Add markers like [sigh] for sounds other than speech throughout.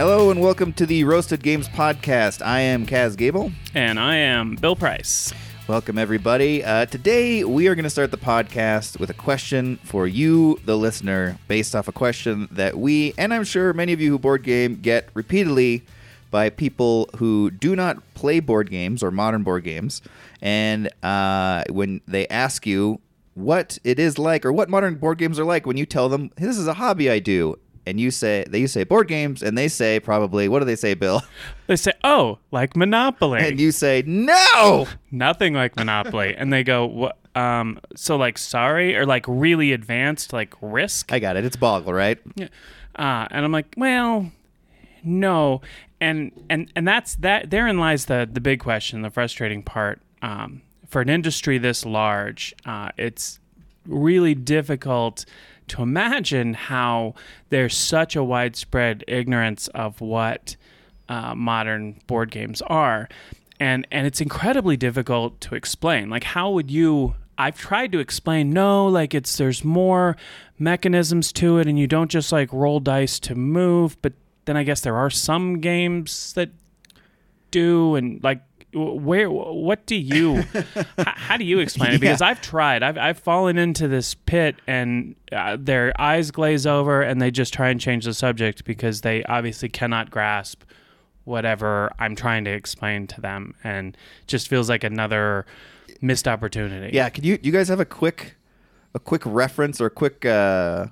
Hello and welcome to the Roasted Games Podcast. I am Kaz Gable. And I am Bill Price. Welcome, everybody. Uh, today, we are going to start the podcast with a question for you, the listener, based off a question that we, and I'm sure many of you who board game, get repeatedly by people who do not play board games or modern board games. And uh, when they ask you what it is like or what modern board games are like, when you tell them, this is a hobby I do, and you say they you say board games and they say probably what do they say bill [laughs] They say, "Oh, like Monopoly," and you say no [laughs] nothing like Monopoly, and they go, "What?" Um, so like sorry or like really advanced, like Risk. i got it it's boggle right Yeah. Uh, and I'm like, well, no, and and and that's that. Therein lies the the big question, the frustrating part. Um, for an industry this large, uh, it's really difficult to imagine how there's such a widespread ignorance of what uh, modern board games are, and and it's incredibly difficult to explain. Like, how would you? I've tried to explain. No, like it's there's more mechanisms to it, and you don't just like roll dice to move. But then I guess there are some games that do, and like where what do you [laughs] how, do you explain it? Because Yeah. i've tried. I've, I've fallen into this pit and uh, their eyes glaze over and they just try and change the subject because they obviously cannot grasp whatever i'm trying to explain to them and just feels like another missed opportunity. Yeah could you you guys have a quick a quick reference or a quick uh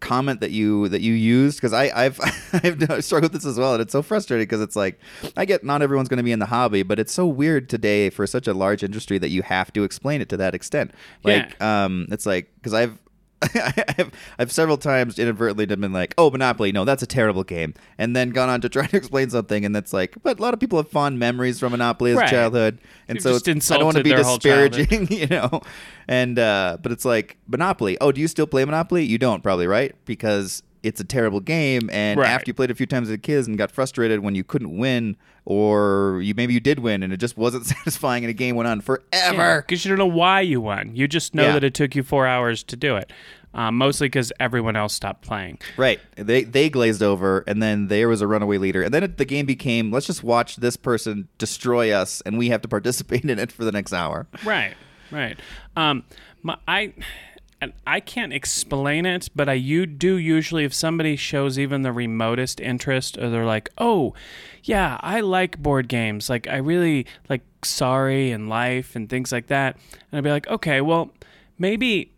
comment that you that you used? Because i i've [laughs] i've struggled with this as well and it's so frustrating because it's like i get not everyone's going to be in the hobby but it's so weird today for such a large industry that you have to explain it to that extent. Like um it's like because i've [laughs] I've, I've several times inadvertently been like, "Oh, Monopoly, no, that's a terrible game," and then gone on to [laughs] try to explain something, and that's like, but a lot of people have fond memories from Monopoly as Right. childhood, and You've so I don't want to be their whole childhood. disparaging, [laughs] you know. And uh, but it's like Monopoly. Oh, do you still play Monopoly? You don't probably, right? Because it's a terrible game, and Right. after you played a few times as a kid and got frustrated when you couldn't win, or you maybe you did win and it just wasn't [laughs] satisfying, and a game went on forever. because you don't know why you won you just know Yeah. that it took you four hours to do it uh, mostly because everyone else stopped playing Right. They they glazed over, and then there was a runaway leader, and then it, the game became let's just watch this person destroy us, and we have to [laughs] participate in it for the next hour. Right, right. Um, my, I, and I can't explain it, but I you do usually if somebody shows even the remotest interest, or they're like, "Oh, yeah, I like board games. Like I really like Sorry and Life and things like that," and I'd be like, "Okay, well, maybe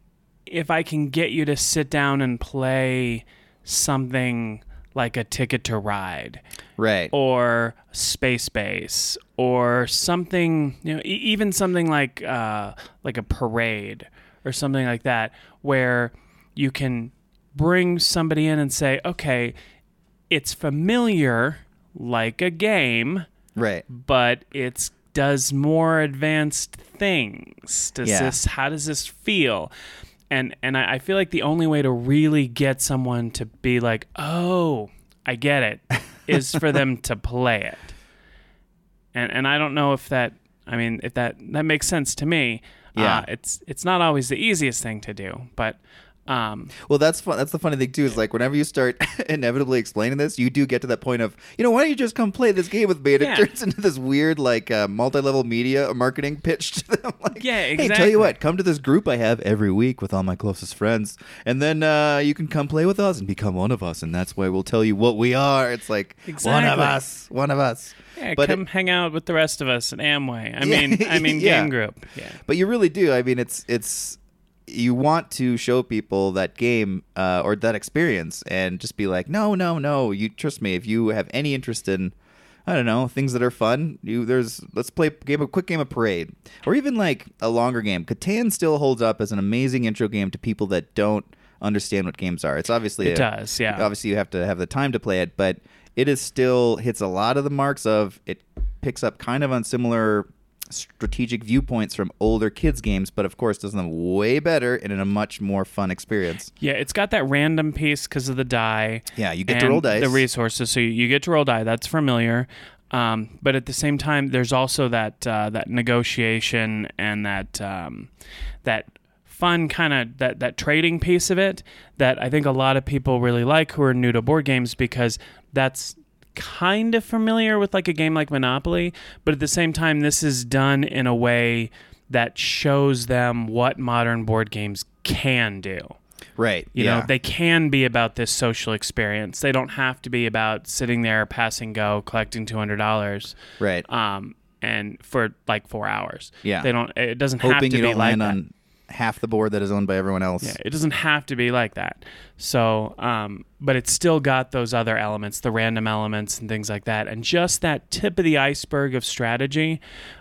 if I can get you to sit down and play something." Like a ticket to ride, Right. or space base or something you know e- even something like uh, like a parade or something like that where you can bring somebody in and say okay it's familiar like a game Right. but it's does more advanced things does Yeah. this how does this feel and and I, I feel like the only way to really get someone to be like oh i get it [laughs] is for them to play it and and i don't know if that i mean if that that makes sense to me Yeah. uh, it's it's not always the easiest thing to do but um Well, that's fun. That's the funny thing too. Is like whenever you start [laughs] inevitably explaining this, you do get to that point of, you know, why don't you just come play this game with me? And Yeah. it turns [laughs] into this weird, like, uh, multi-level media marketing pitch to them. [laughs] like, Yeah, Hey, tell you what, come to this group I have every week with all my closest friends, and then uh, you can come play with us and become one of us, and that's why we'll tell you what we are. It's like one of us, one of us. yeah, But come it- hang out with the rest of us at amway i Yeah, mean i mean yeah. game group yeah But you really do. I mean, it's it's you want to show people that game uh, or that experience and just be like, no, no, no. You trust me. If you have any interest in, I don't know, things that are fun, you there's let's play a game, a quick game of Parade, or even like a longer game. Catan still holds up as an amazing intro game to people that don't understand what games are. It's obviously It a- does, yeah. Obviously, you have to have the time to play it, but it is still hits a lot of the marks of it picks up kind of on similar strategic viewpoints from older kids games but of course does them way better and in a much more fun experience Yeah, it's got that random piece because of the die. Yeah, you get to roll dice. The resources, so you, you get to roll die. That's familiar. Um, but at the same time, there's also that uh, that negotiation and that um, that fun kind of that that trading piece of it that I think a lot of people really like who are new to board games because that's kind of familiar with like a game like Monopoly, but at the same time, this is done in a way that shows them what modern board games can do. Right. You yeah. know, they can be about this social experience. They don't have to be about sitting there passing go, collecting two hundred dollars, right. um, and for like four hours. Yeah. they don't. It doesn't have to you be don't like land that. on half the board that is owned by everyone else. Yeah, it doesn't have to be like that. So, um, but it's still got those other elements, the random elements and things like that, and just that tip of the iceberg of strategy.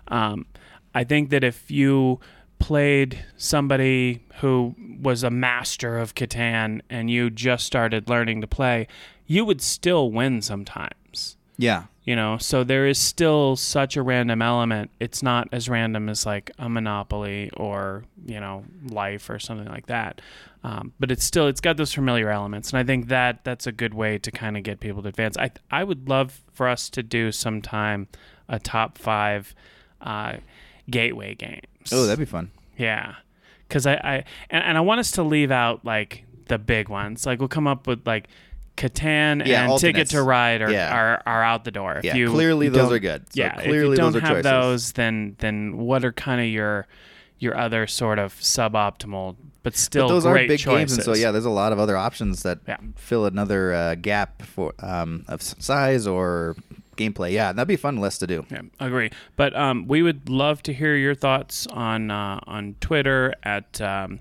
Um, I think that if you played somebody who was a master of Catan and you just started learning to play, you would still win sometimes Yeah. You know? So there is still such a random element. It's not as random as like a monopoly or you know life or something like that. Um, but it's still it's got those familiar elements. And i think that that's a good way to kind of get people to advance. I i would love for us to do sometime a top five uh, gateway games. Oh, that'd be fun. yeah, because I, I and, and I want us to leave out like the big ones. Like we'll come up with like Catan Yeah, and Ticket to Ride are, Yeah. are, are out the door. If Yeah, you clearly those are good. So yeah, if you don't those are have choices. those, then then what are kind of your your other sort of suboptimal but still but those great are big choices? games, and so yeah, there's a lot of other options that Yeah. fill another uh, gap for um, of size or gameplay. Yeah, that'd be a fun list to do. Yeah, agree. But um, we would love to hear your thoughts on uh, on Twitter at um,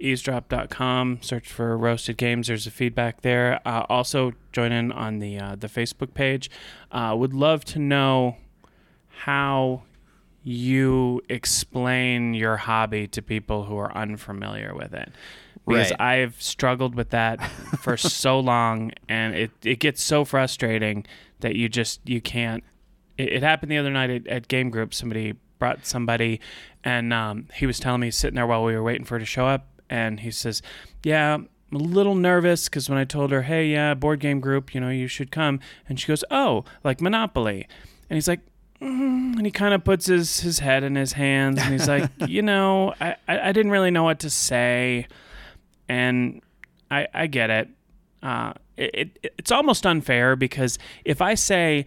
eavesdrop.com. Search for Roasted Games. There's a feedback there. Uh, also, join in on the uh, the Facebook page. Uh, would love to know how you explain your hobby to people who are unfamiliar with it. Because Right. I've struggled with that for [laughs] so long, and it, it gets so frustrating that you just you can't. It, it happened the other night at, at game group. Somebody brought somebody, and um, he was telling me sitting there while we were waiting for her to show up, and he says, "Yeah, I'm a little nervous because when I told her, hey, yeah, board game group, you know, you should come,' and she goes, oh, like Monopoly,' and he's like." "Mm," And he kind of puts his, his head in his hands and he's like, [laughs] you know, I, I, I didn't really know what to say and I, I get it. Uh, it, it. It's almost unfair because if I say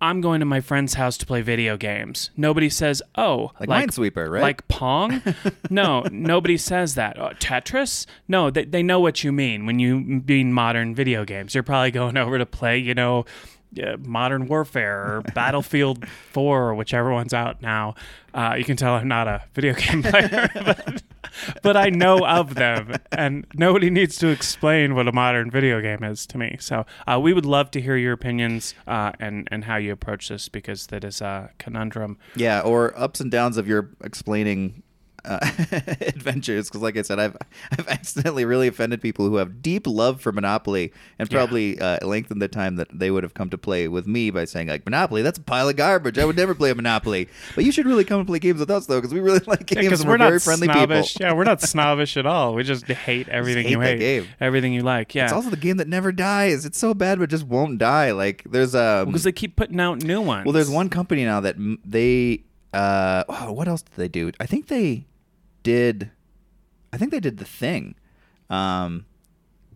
I'm going to my friend's house to play video games, nobody says, "Oh, Like, Minesweeper, right? like Pong." [laughs] no, nobody says that. Uh, Tetris? No, they they know what you mean when you mean modern video games. You're probably going [laughs] over to play, you know. Uh, Modern Warfare or [laughs] Battlefield 4 or whichever one's out now. Uh, you can tell I'm not a video game player, but, [laughs] but I know of them, and nobody needs to explain what a modern video game is to me. So uh, we would love to hear your opinions uh, and and how you approach this because that is a conundrum. Yeah, or ups and downs of your explaining uh, [laughs] adventures. Because, like I said, I've I've [laughs] accidentally really offended people who have deep love for Monopoly and Yeah. probably uh, lengthened the time that they would have come to play with me by saying like Monopoly, that's a pile of garbage. I would never play a Monopoly. But you should really come and play games with us though, because we really like games Because and we're, we're, not very friendly snobbish. people. Yeah, we're not snobbish at all. We just hate everything hate you hate, game. everything you like. Yeah, It's also the game that never dies. It's so bad, but just won't die. Like there's um, because they keep putting out new ones. Well, there's one company now that m- they. Uh, oh, what else did they do? I think they did. I think they did the thing. Um,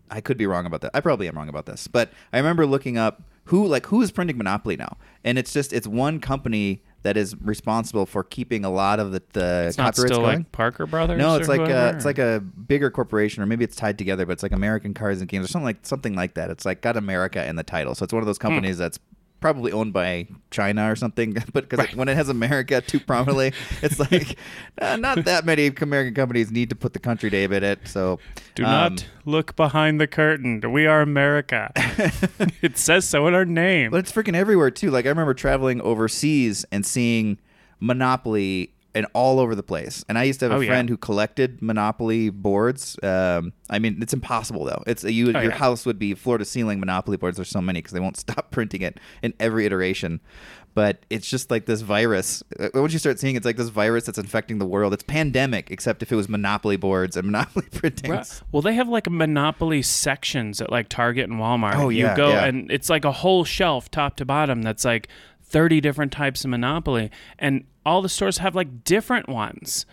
I could be wrong about that. I probably am wrong about this, but I remember looking up who like who is printing Monopoly now, and it's just it's one company that is responsible for keeping a lot of the, the It's not copyrights still going. like Parker Brothers. No, it's like whoever, a, it's like a bigger corporation, or maybe it's tied together, but it's like American Cards and Games, or something like something like that. It's like got America in the title, so it's one of those Hmm. companies that's probably owned by China or something. [laughs] But because Right. when it has America too prominently, [laughs] it's like uh, not that many American companies need to put the country name in it. So Do um, not look behind the curtain. We are America. [laughs] it says so in our name. But it's freaking everywhere too. Like I remember traveling overseas and seeing Monopoly and all over the place. And I used to have a Oh, yeah. friend who collected Monopoly boards. Um, I mean, it's impossible though. It's you. Oh, your yeah. house would be floor to ceiling Monopoly boards. There's so many because they won't [laughs] stop printing it in every iteration. But it's just like this virus. Uh, Once you start seeing, it's like this virus that's infecting the world. It's pandemic, except if it was Monopoly boards and [laughs] Monopoly printing. Right. Well, they have like Monopoly sections at like Target and Walmart. Oh, yeah, you go yeah. and it's like a whole shelf, top to bottom, that's like thirty different types of Monopoly, and all the stores have like different ones.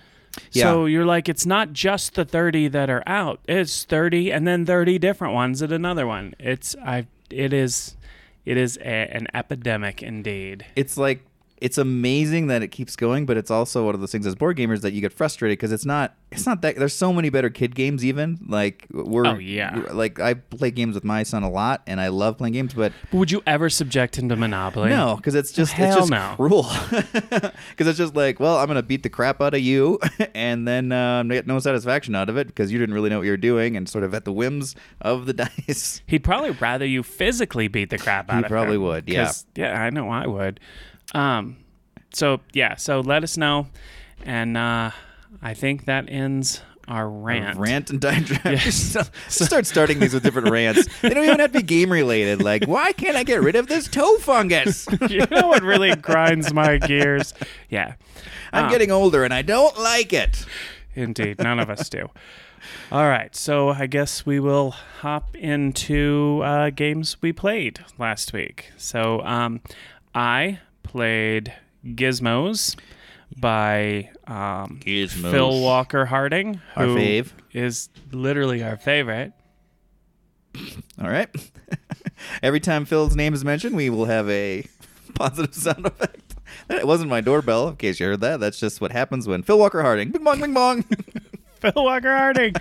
Yeah. So you're like, it's not just the thirty that are out; it's thirty and then thirty different ones at another one. It's I, it is, It is a, an epidemic indeed. it's like it's amazing that it keeps going, but it's also one of those things as board gamers that you get frustrated because it's not it's not that there's so many better kid games even like we're Oh, yeah. like I play games with my son a lot and I love playing games, but But would you ever subject him to Monopoly? no, because it's just it's Hell just no. cruel. [laughs] Because it's just like, well, I'm gonna beat the crap out of you, [laughs] and then um, get no satisfaction out of it because you didn't really know what you were doing, and sort of at the whims of the [laughs] dice. He'd probably rather you physically beat the crap out He of probably would, Yeah, Yeah, I know I would. Um, so yeah, so let us know, and uh, I think that ends our rant. Rant and [laughs] diatribe. [laughs] Just start starting these with different [laughs] rants. They don't even have to be game related. Like, why can't I get rid of this toe fungus? you know what really grinds my gears? Yeah, I'm Um, getting older and I don't like it. Indeed, none of us do. All right, so I guess we will hop into uh, games we played last week. So um, I played Gizmos by um, Gizmos. Phil Walker Harding, Our who fave. is literally our favorite. [laughs] All right. [laughs] Every time Phil's name is mentioned, we will have a [laughs] positive sound effect. It wasn't my doorbell, in case you heard that. That's just what happens when Phil Walker Harding. Bing bong, bing bong. Phil Walker Harding.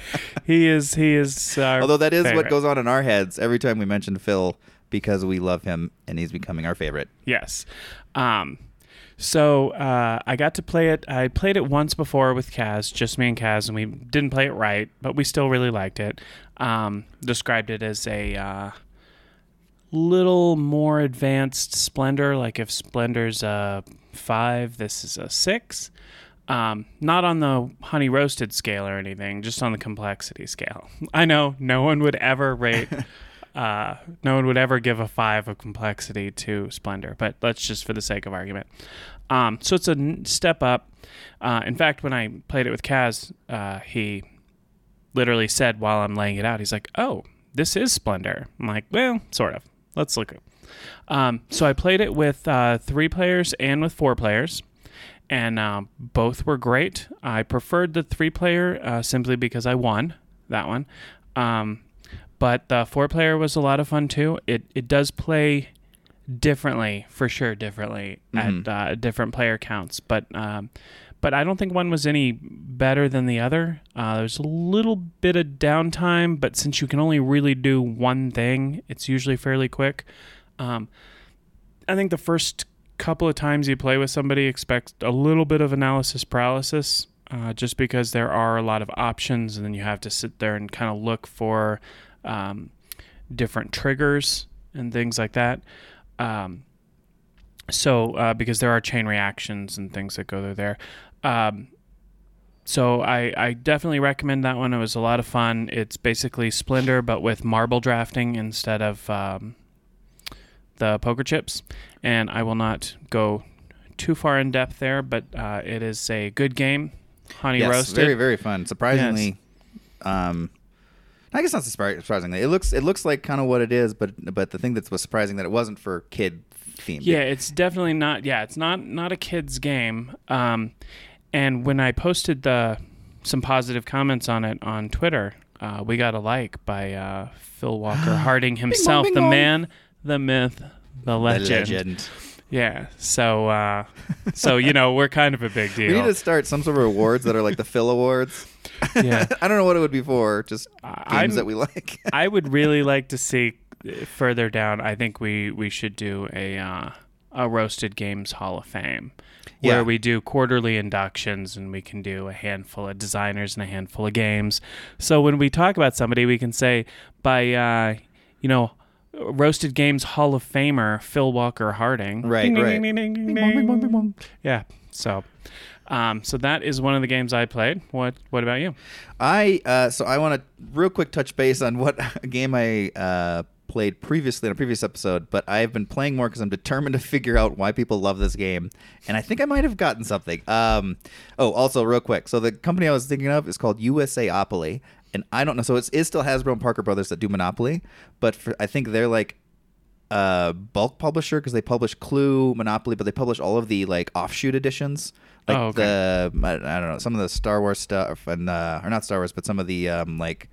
he is. He is. Our Although that is what goes on in our heads every time we mention Phil because we love him and he's becoming our favorite. Yes. Um, so uh, I got to play it. I played it once before with Kaz, just me and Kaz, and we didn't play it right, but we still really liked it. Um, described it as a uh, little more advanced Splendor. Like if Splendor's a five, this is a six. Um, not on the honey roasted scale or anything, just on the complexity scale. [laughs] I know no one would ever rate [laughs] uh, no one would ever give a five of complexity to Splendor, but let's just for the sake of argument. Um, so it's a step up. Uh, in fact, when I played it with Kaz, uh, he literally said while I'm laying it out, he's like, "Oh, this is Splendor." I'm like, "Well, sort of. Let's look." Um, so I played it with uh, three players and with four players, and uh, both were great. I preferred the three player uh, simply because I won that one. Um, but the four player was a lot of fun too. It it does play differently for sure, differently Mhm. at uh, different player counts. But um, but I don't think one was any better than the other. Uh, there's a little bit of downtime, but since you can only really do one thing, it's usually fairly quick. Um, I think the first couple of times you play with somebody, expect a little bit of analysis paralysis, uh, just because there are a lot of options, and then you have to sit there and kind of look for um, different triggers and things like that. Um, so, uh, because there are chain reactions and things that go there. Um, so I, I definitely recommend that one. It was a lot of fun. It's basically Splendor, but with marble drafting instead of um, the poker chips. And I will not go too far in depth there, but uh, it is a good game. Honey yes, roasted. very very fun. Surprisingly, um, I guess not surpri- surprisingly. It looks it looks like kind of what it is, but but the thing that was surprising that it wasn't for kid themed. Yeah, it's definitely not. Yeah, it's not not a kid's game. Um, and when I posted the some positive comments on it on Twitter, uh, we got a like by uh, Phil Walker [gasps] Harding himself, bing the bong. man, the myth, the The legend. Yeah. So uh, so you know we're kind of a big deal. [laughs] We need to start some sort of awards that are like the Phil Awards. Yeah. [laughs] I don't know what it would be for. Just I'm- games that we like. [laughs] I would really like to see uh, further down. I think we we should do a uh, a roasted games Hall of Fame, where Yeah. we do quarterly inductions and we can do a handful of designers and a handful of games. So when we talk about somebody, we can say by uh, you know. Roasted Games Hall of Famer Phil Walker Harding. Right, Ding, right. ding, ding. Yeah. So, um, so that is one of the games I played. What What about you? I uh, so I want to real quick touch base on what [laughs] game I uh, played previously in a previous episode, but I've been playing more because I'm determined to [laughs] figure out why people love this game, and I think I might have gotten something. Um, oh, also real quick, so the company I was thinking of is called USAopoly, and I don't know. So it's, it's still Hasbro and Parker Brothers that do Monopoly, but for, I think they're like uh bulk publisher because they publish Clue, Monopoly, but they publish all of the like offshoot editions, like Oh, okay. the I, I don't know some of the Star Wars stuff and uh, or not Star Wars, but some of the um like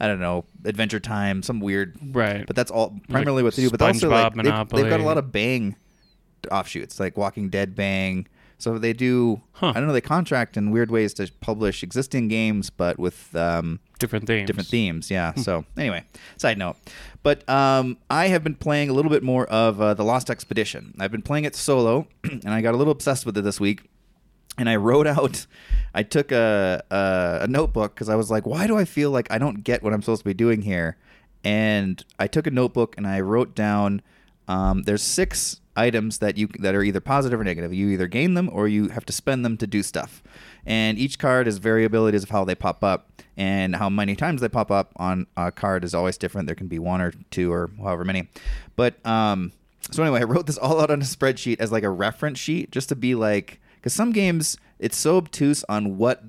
I don't know, Adventure Time, some weird. Right. But that's all primarily what they do. But also like they've, they've got a lot of Bang offshoots, like Walking Dead Bang. So they do. Huh. I don't know. They contract in weird ways to publish existing games, but with um, different themes. different themes. Yeah. so anyway, side note. But um, I have been playing a little bit more of uh, the Lost Expedition. I've been playing it solo, [clears throat] and I got a little obsessed with it this week. And I wrote out, I took a a, a notebook because I was like, why do I feel like I don't get what I'm supposed to be doing here? And I took a notebook and I wrote down, um, there's six items that you that are either positive or negative. You either gain them or you have to spend them to do stuff. And each card has variabilities of how they pop up and how many times they pop up on a card is always different. There can be one or two or however many. But um, so anyway, [laughs] I wrote this all out on a spreadsheet as like a reference sheet just to be like because some games it's so obtuse on what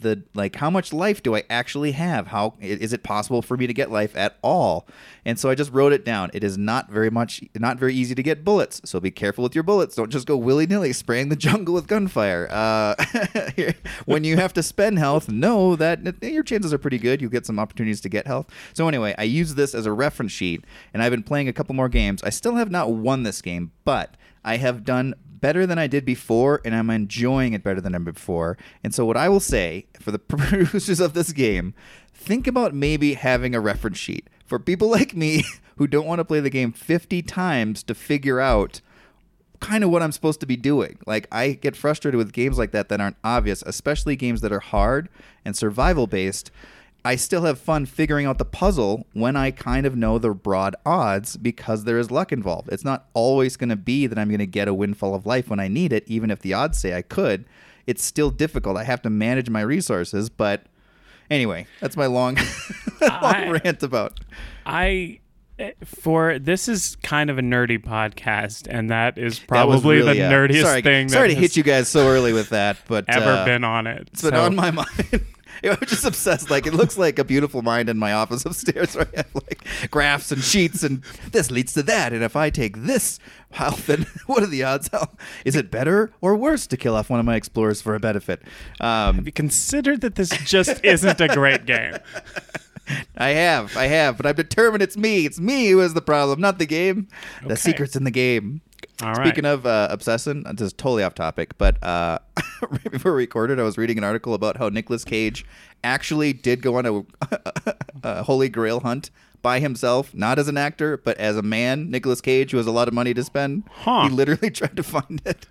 the like how much life do I actually have? How is it possible for me to get life at all? And so I just wrote it down. It is not very much not very easy to get bullets. So be careful with your bullets. Don't just go willy-nilly spraying the [laughs] jungle with gunfire. Uh, [laughs] when you have to spend health, know that your chances are pretty good. You'll get some opportunities to get health. So anyway, I use this as a reference sheet and I've been playing a couple more games. I still have not won this game, but I have done better than I did before, and I'm enjoying it better than I before. And so, what I will say for the [laughs] producers of this game, think about maybe having a reference sheet for people like me [laughs] who don't want to play the game 50 times to figure out kind of what I'm supposed to be doing. Like I get frustrated with games like that that aren't obvious, especially games that are hard and survival based. I still have fun figuring out the puzzle when I kind of know the broad odds because there is luck involved. It's not always going to be that I'm going to get a windfall of life when I need it, even if the odds say I could. It's still difficult. I have to manage my resources, but anyway, that's my long, [laughs] long I- rant about. I eh, for this is kind of a nerdy podcast, and that is That probably really, the uh, nerdiest sorry, thing Sorry that to hit you guys so early with that, but ever uh, been on it. It's been on my [laughs] mind. I was just obsessed. Like it looks like a beautiful mind in my office upstairs, [laughs] where I have like graphs and sheets, and this leads to that. And if I take this health, [laughs] then what are the odds? How is it better or worse to kill off one of my explorers for a benefit? Um, Have you considered that this just isn't a great game? I have, I have, but I'm determined it's me. It's me who is the problem, not the game. The Okay. secret's in the game. All right. Speaking of uh, obsession, this is totally off topic, but uh, [laughs] right before we recorded, I was reading an article about how Nicolas Cage actually did go on a, [laughs] a Holy Grail hunt by himself, not as an actor, but as a man, Nicolas Cage, who has a lot of money to spend. Huh. He literally [laughs] tried to find it.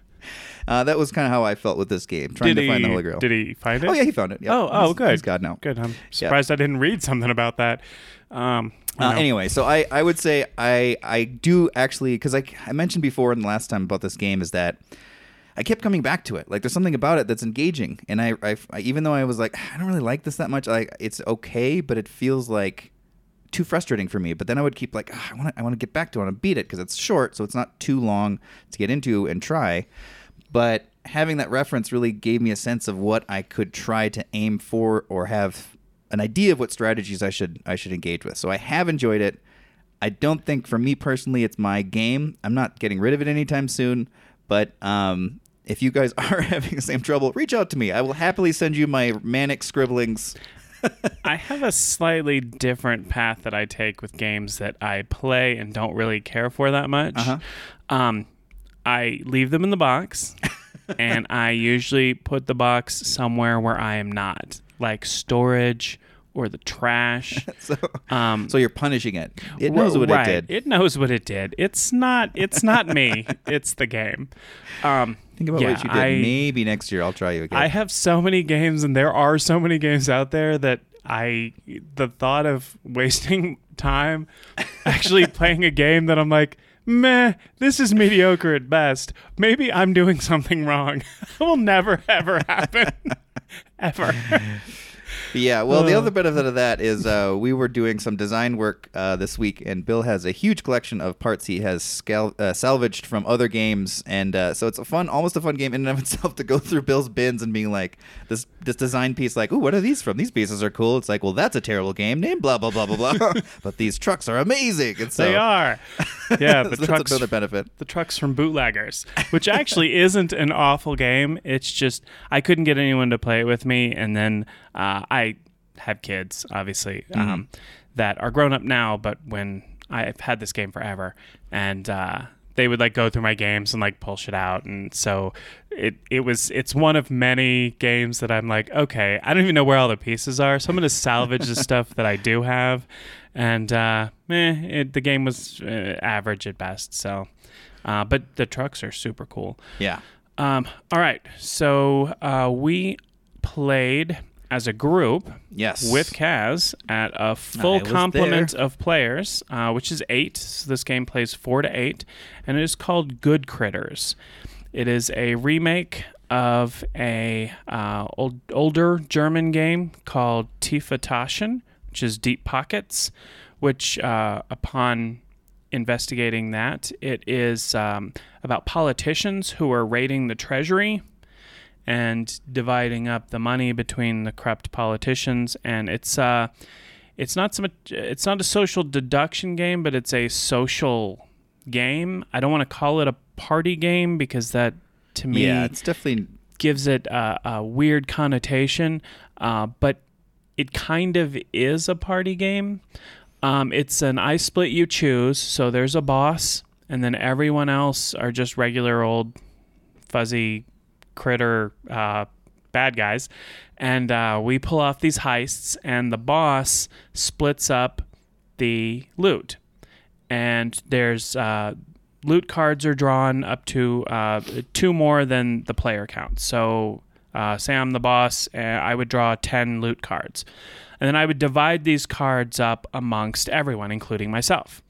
Uh, that was kind of how I felt with this game, trying did to he find the Holy Grail. did he find it? Oh yeah, he found it. Yep. Oh, oh, He's- good. He's God now. Good. I'm surprised I didn't read something about that. Um, Uh, anyway, so I, I would say I I do actually because I, I mentioned before in the last time about this game is that I kept coming back to it. Like there's something about it that's engaging, and I, I, I even though I was like I don't really like this that much. Like it's okay, but it feels like too frustrating for me. But then I would keep like "Ah, I want I want to get back to it. I want to beat it because it's short, so it's not too long to get into and try. But having that reference really gave me a sense of what I could try to aim for or have an idea of what strategies I should I should engage with. So I have enjoyed it. I don't think for me personally it's my game. I'm not getting rid of it anytime soon, but um if you guys [laughs] are having the same trouble, reach out to me. I will happily send you my manic scribblings. [laughs] I have a slightly different path that I take with games that I play and don't really care for that much. Uh-huh. Um, I leave them in the box, [laughs] and I usually put the box somewhere where I am not, like storage or the trash. [laughs] So Um, so you're punishing it. It knows what right. it did. It knows what it did. It's not. It's not me. [laughs] it's the game. Um, Think about yeah, what you did. I, Maybe next year I'll try you again. I have so many games, and there are so many games out there that I the thought of [laughs] wasting time actually playing a game that I'm like, meh, this is mediocre at best. Maybe I'm doing something wrong. it will never ever happen. [laughs] ever. [laughs] Yeah, well, the Uh. other benefit of that is uh, we were doing some design work uh, this week, and Bill has a huge collection of parts he has scal- uh, salvaged from other games, and uh, so it's a fun, almost a fun game in and of [laughs] itself to go through Bill's bins and being like, this this design piece, like, ooh, what are these from? These pieces are cool. It's like, well, that's a terrible game name, blah blah blah blah blah, [laughs] [laughs] but these trucks are amazing. And so They are. Yeah, the that's trucks another benefit. the trucks from bootleggers which actually isn't an awful game it's just i couldn't get anyone to play it with me and then uh, i have kids, obviously, Mm-hmm. um, that are grown up now, but when I've had this game forever, and uh, they would like go through my games and like pull shit out, and so it it was it's one of many games that I'm like, okay, I don't even know where all the pieces are, so I'm gonna salvage the [laughs] stuff that I do have, and uh, meh, it, the game was uh, average at best, so. Uh, but the trucks are super cool. Yeah. Um, all right, so uh, we played as a group Yes. with Kaz at a full complement of players, uh, which is eight. So this game plays four to eight, and it is called Good Critters. It is a remake of a uh, old, older German game called Taschen, which is Deep Pockets. Which, uh, upon investigating that, it is um, about politicians who are raiding the treasury and dividing up the money between the corrupt politicians. And it's uh it's not so much it's not a social deduction game but it's a social game. I don't want to call it a party game because that to me Yeah, it's definitely gives it a, a weird connotation. Uh, but it kind of is a party game. Um, it's an i split you choose. So there's a boss and then everyone else are just regular old fuzzy critter uh, bad guys, and uh, we pull off these heists, and the boss splits up the loot, and there's uh, loot cards are drawn up to uh, two more than the player count. So, uh, say I'm the boss, and I would draw ten loot cards, and then I would divide these cards up amongst everyone, including myself.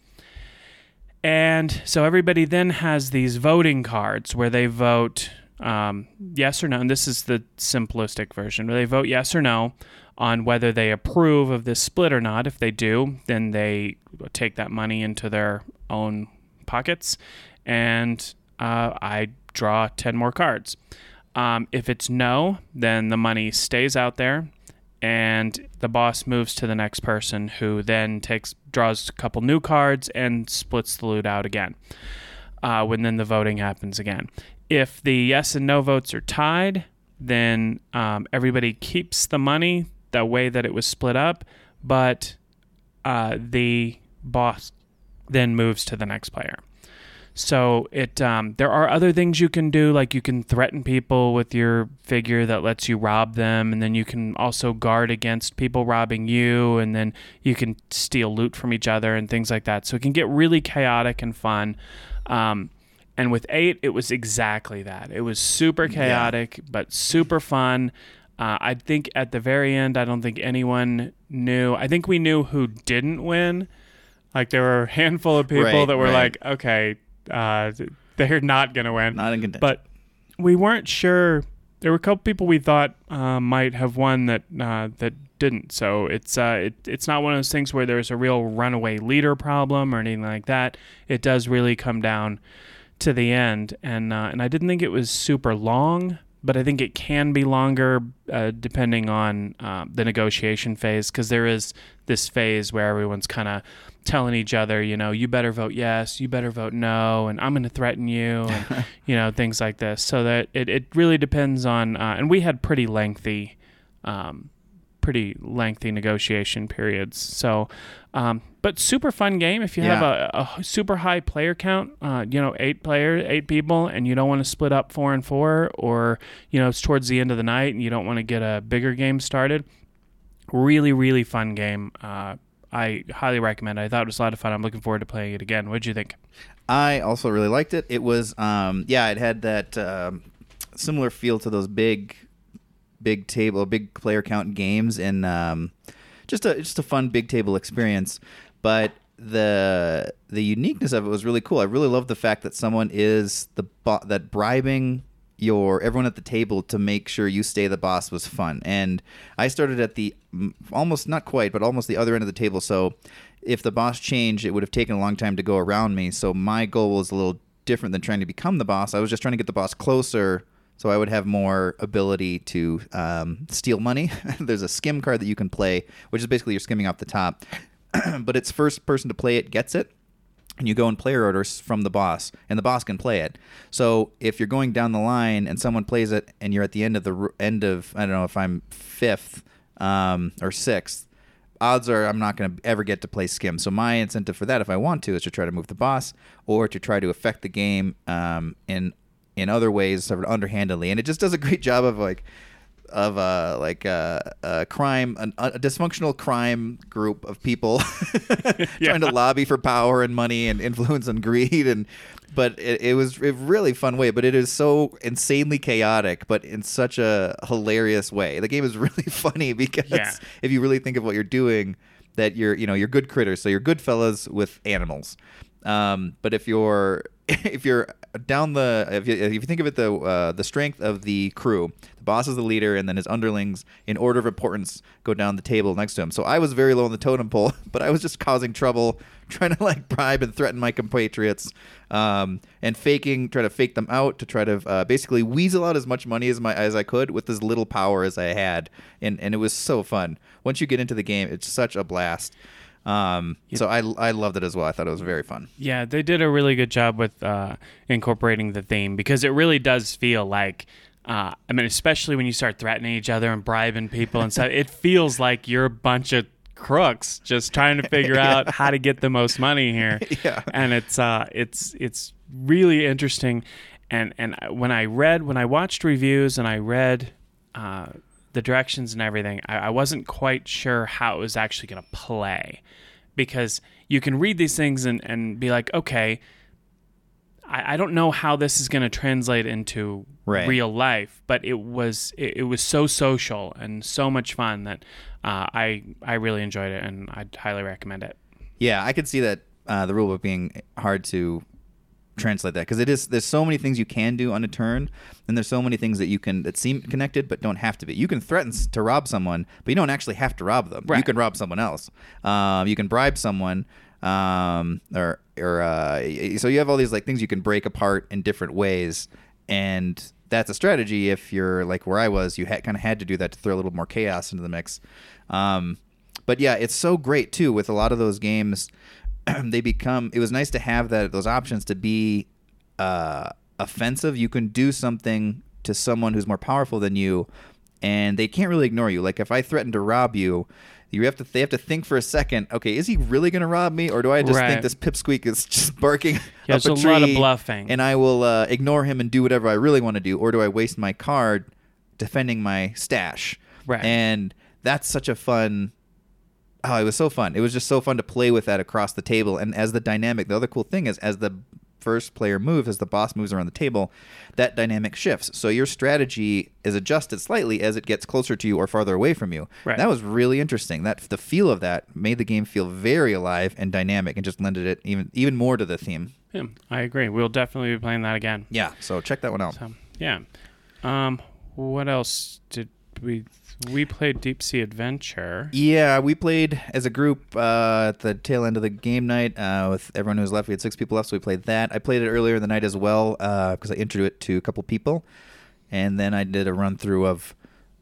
And so everybody then has these voting cards where they vote um, yes or no. And this is the simplistic version where they vote yes or no on whether they approve of this split or not. If they do, then they take that money into their own pockets. And uh, I draw 10 more cards. Um, if it's no, then the money stays out there and the boss moves to the next person who then takes draws a couple new cards and splits the loot out again uh, when then the voting happens again if the yes and no votes are tied then um, everybody keeps the money the way that it was split up but uh, the boss then moves to the next player so it um, there are other things you can do, like you can threaten people with your figure that lets you rob them, and then you can also guard against people robbing you, and then you can steal loot from each other and things like that. So it can get really chaotic and fun. Um, and with eight, it was exactly that. It was super chaotic, but super fun. Uh, I think at the very end, I don't think anyone knew. I think we knew who didn't win. Like there were a handful of people Right, that were right. like, okay, uh, they're not gonna win. not in contention. But we weren't sure. There were a couple people we thought uh, might have won that uh, that didn't. So it's uh, it, it's not one of those things where there's a real runaway leader problem or anything like that. It does really come down to the end, and uh, and I didn't think it was super long, but I think it can be longer uh, depending on uh, the negotiation phase because there is this phase where everyone's kind of telling each other, you know, you better vote yes, you better vote no, and I'm going to threaten you, and [laughs] you know, things like this. So that it, it really depends on, uh, and we had pretty lengthy, um, pretty lengthy negotiation periods. So, um, but super fun game if you have a, a super high player count, uh, you know, eight players, eight people, and you don't want to split up four and four, or you know, it's towards the end of the night and you don't want to get a bigger game started. Really, really fun game. Uh, I highly recommend. it. I thought it was a lot of fun. I'm looking forward to playing it again. What'd you think? I also really liked it. It was, um, yeah, it had that um, similar feel to those big, big table, big player count games, and um, just a just a fun big table experience. But the the uniqueness of it was really cool. I really love the fact that someone is the bo- that bribing your everyone at the table to make sure you stay the boss was fun. And I started at the almost not quite, but almost the other end of the table. So if the boss changed, it would have taken a long time to go around me. So my goal was a little different than trying to become the boss. I was just trying to get the boss closer so I would have more ability to um, steal money. [laughs] There's a skim card that you can play, which is basically you're skimming off the top. [clears throat] but it's first person to play it gets it and you go in player orders from the boss, and the boss can play it. So if you're going down the line and someone plays it, and you're at the end of the end of I don't know if I'm fifth, um, or sixth, odds are I'm not going to ever get to play skim. So my incentive for that, if I want to, is to try to move the boss or to try to affect the game um, in in other ways, sort of underhandedly. And it just does a great job of like of uh, like a, a crime, an, a dysfunctional crime group of people [laughs] trying to lobby for power and money and influence and greed and. But it, it was a really fun way. But it is so insanely chaotic, but in such a hilarious way. The game is [laughs] really funny because Yeah. if you really think of what you're doing, that you're you know you're good critters, so you're good fellas with animals. Um, but if you're [laughs] if you're down the if you, if you think of it the uh, the strength of the crew, the boss is the leader, and then his underlings in order of importance go down the table next to him. So I was very low on the totem pole, [laughs] but I was just causing trouble, [laughs] trying to like bribe and threaten my compatriots, um, and faking, try to fake them out to try to uh, basically weasel out as much money as my as I could with as little power as I had, and and it was so fun. Once you get into the game, it's such a blast. Um, so I I loved it as well. I thought it was very fun. Yeah, they did a really good job with uh, incorporating the theme because it really does feel like. Uh, I mean, especially when you start threatening each other and bribing people and stuff, it feels like you're a bunch of crooks just trying to [laughs] figure out how to get the most money here. [laughs] Yeah. and it's uh, it's it's really interesting. And and when I read, when I watched reviews and I read uh, the directions and everything, I, I wasn't quite sure how it was actually going to play because you can read these things and, and be like, okay, I, I don't know how this is going to translate into Right. real life, but it was it, it was so social and so much fun that uh, I I really enjoyed it and I'd highly recommend it. Yeah, I could see that uh, the rule book being hard to translate that because it is. There's so many things you can do on a turn, and there's so many things that you can that seem connected but don't have to be. You can threaten to rob someone, but you don't actually have to rob them. You can rob someone else. Um, you can bribe someone, um, or or uh, so you have all these like things you can break apart in different ways, and that's a strategy. If you're like where I was, you ha- kind of had to do that to throw a little more chaos into the mix. Um, but yeah, it's so great too with a lot of those games. [clears throat] they become. It was nice to have that those options to be uh, offensive. You can do something to someone who's more powerful than you, and they can't really ignore you. Like if I threaten to rob you, you have to they have to think for a second. Okay, is he really going to rob me, or do I just Right. think this pipsqueak is [laughs] just barking Yeah, up a a lot of bluffing. and I will uh, ignore him and do whatever I really want to do, or do I waste my card defending my stash? Right. And that's such a fun oh, it was so fun. It was just so fun to play with that across the table. And as the dynamic, the other cool thing is as the first player moves, as the boss moves around the table, that dynamic shifts. So your strategy is adjusted slightly as it gets closer to you or farther away from you. Right. That was really interesting. That the feel of that made the game feel very alive and dynamic, and just lended it even even more to the theme. Yeah, I agree. We'll definitely be playing that again. Yeah. So check that one out. So yeah. Um, what else did we we played Deep Sea Adventure? Yeah, we played as a group uh, at the tail end of the game night uh, with everyone who was left. We had six people left, so we played that. I played it earlier in the night as well because I introduced it to a couple people, and then I did a run through of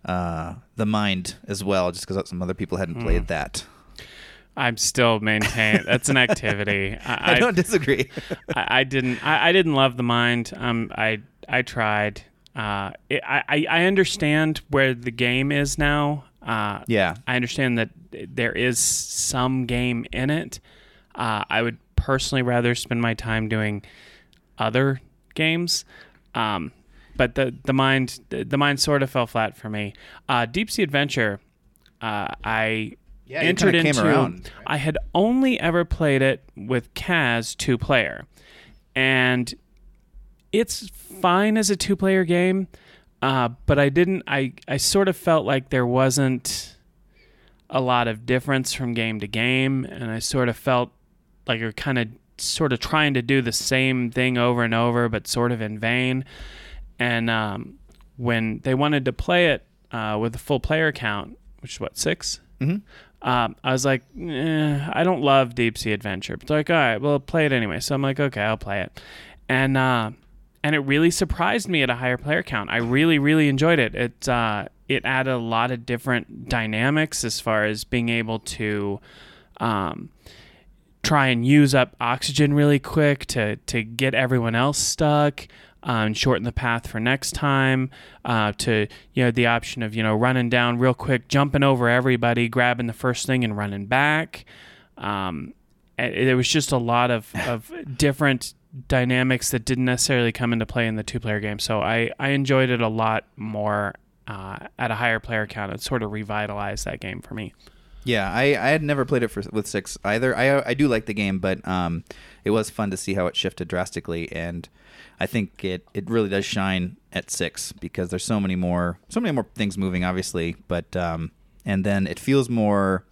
uh, the Mind as well, just because some other people hadn't played that. I'm still maintain that's an activity. [laughs] I, I, don't disagree. I, I didn't I, I didn't love the mind. Um, I I tried. Uh, it, I I- understand where the game is now. Uh, yeah, I understand that there is some game in it. Uh, I would personally rather spend my time doing other games. Um, but the the mind the, the mind sort of fell flat for me. Uh, Deep Sea Adventure, uh, I Yeah, entered into. around. I had only ever played it with Kaz two player, and it's fine as a two player game. Uh, but I didn't. I I sort of felt like there wasn't a lot of difference from game to game, and I sort of felt like you're kind of sort of trying to do the same thing over and over, but sort of in vain. And um, when they wanted to play it uh, with a full player count, which is what 6 Mhm. um, I was like, eh, I don't love Deep Sea Adventure, but like, all right, well, play it anyway. So I'm like, okay, I'll play it, and uh, and it really surprised me at a higher player count. I really, really enjoyed it. It uh, it added a lot of different dynamics as far as being able to um, try and use up oxygen really quick to to get everyone else stuck. um, shorten the path for next time. Uh, to you know the option of you know running down real quick, jumping over everybody, grabbing the first thing and running back. Um, it was just a lot of of different dynamics that didn't necessarily come into play in the two player game. So I I enjoyed it a lot more uh, at a higher player count. It sort of revitalized that game for me. Yeah, I, I had never played it for, with six either. I I do like the game, but um, it was fun to see how it shifted drastically, and I think it, it really does shine at six because there's so many more so many more things moving, obviously, but um, and then it feels more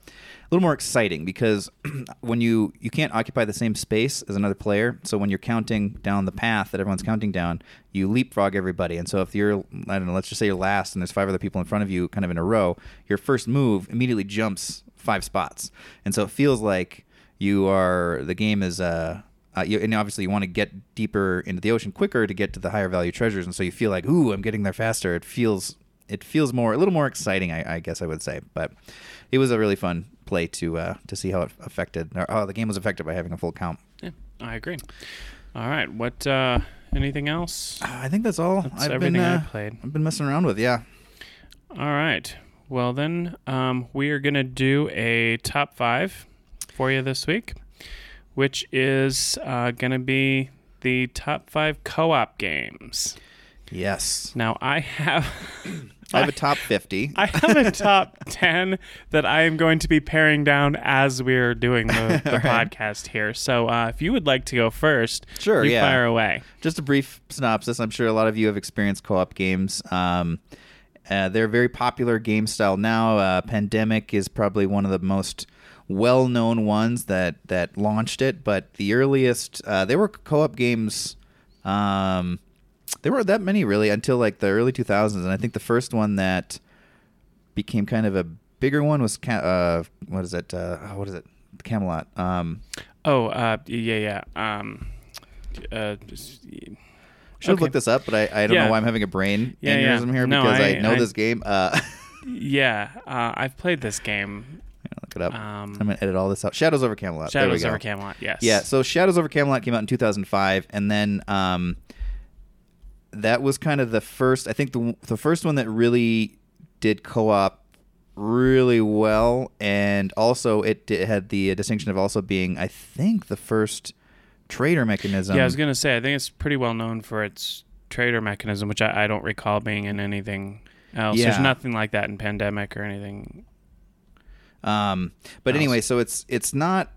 little more exciting because [clears throat] when you you can't occupy the same space as another player, so when you're counting down the path that everyone's counting down, you leapfrog everybody. And so if you're I don't know, let's just say you're last and there's five other people in front of you kind of in a row, your first move immediately jumps five spots. And so it feels like you are the game is uh uh, you, and obviously, you want to get deeper into the ocean quicker to get to the higher value treasures, and so you feel like, "Ooh, I'm getting there faster." It feels, it feels more, a little more exciting, I, I guess I would say. But it was a really fun play to uh, to see how it affected, or how the game was affected by having a full count. Yeah, I agree. All right, what? Uh, anything else? Uh, I think that's all. That's I've everything been, I uh, played. I've been messing around with. Yeah. All right. Well, then um, we are going to do a top five for you this week, which is uh, going to be the top five co op games. Yes. Now, I have. [coughs] [coughs] I have a top fifty. [laughs] I have a top 10 that I am going to be paring down as we're doing the, [laughs] the Right. podcast here. So uh, if you would like to go first, Sure, you yeah. fire away. just a brief synopsis. I'm sure a lot of you have experienced co-op games. Um, uh, they're a very popular game style now. Uh, Pandemic is probably one of the most well-known ones that that launched it. But the earliest, uh, there were co-op games. Um, there weren't that many really until like the early 2000s, and I think the first one that became kind of a bigger one was Ca- uh, what is it? Uh, what is it? Camelot. Um, Oh, uh, yeah, yeah. Um, uh, just- Should have Okay. looked this up, but I, I don't Yeah. know why I'm having a brain Yeah, yeah. here No, because I, I- know I- this game. Uh, [laughs] yeah, uh, I've played this game. look it up. Um, I'm gonna edit all this out. Shadows over Camelot. there we Shadows go. over Camelot, yes. Yeah, so Shadows over Camelot came out in 2005, and then um, that was kind of the first. I think the the first one that really did co-op really well, and also it, di- had the distinction of also being, I think, the first traitor mechanism. yeah, I was going to say, I think it's pretty well known for its traitor mechanism, which I, I don't recall being in anything else. There's nothing like that in Pandemic or anything. Um, but Else. anyway, so it's it's not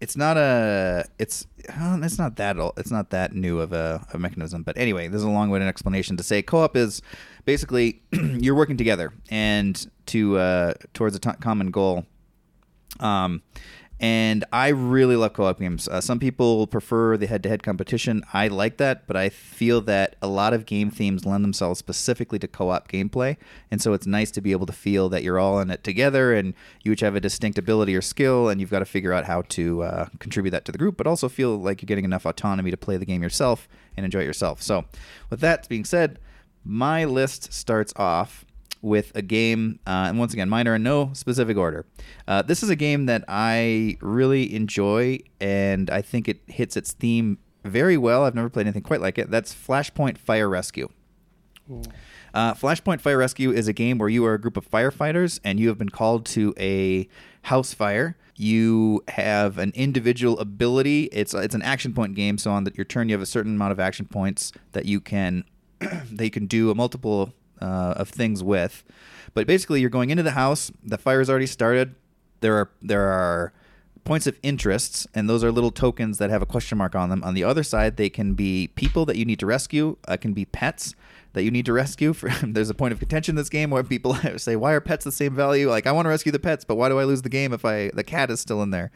it's not a it's uh, it's not that old, it's not that new of a, a mechanism. But anyway, there's a long-winded explanation to say co-op is basically [clears throat] you're working together and to uh, towards a t- common goal. Um, and I really love co-op games. Uh, some people prefer the head-to-head competition. I like that, but I feel that a lot of game themes lend themselves specifically to co-op gameplay, and so it's nice to be able to feel that you're all in it together, and you each have a distinct ability or skill, and you've got to figure out how to uh, contribute that to the group, but also feel like you're getting enough autonomy to play the game yourself and enjoy it yourself. So, with that being said, my list starts off with a game, uh, and once again, mine are in no specific order. Uh, this is a game that I really enjoy, and I think it hits its theme very well. I've never played anything quite like it. That's Flashpoint Fire Rescue. Uh, Flashpoint Fire Rescue is a game where you are a group of firefighters and you have been called to a house fire. You have an individual ability. It's it's an action point game, so on that your turn you have a certain amount of action points that you can [clears throat] that you can do a multiple uh, of things with. But basically, you're going into the house. The fire's already started. There are there are points of interests, and those are little tokens that have a question mark on them. On the other side, they can be people that you need to rescue. Uh, can be pets that you need to rescue. [laughs] There's a point of contention in this game where people [laughs] say, "Why are pets the same value?" Like, I want to rescue the pets, but why do I lose the game if I the cat is still in there?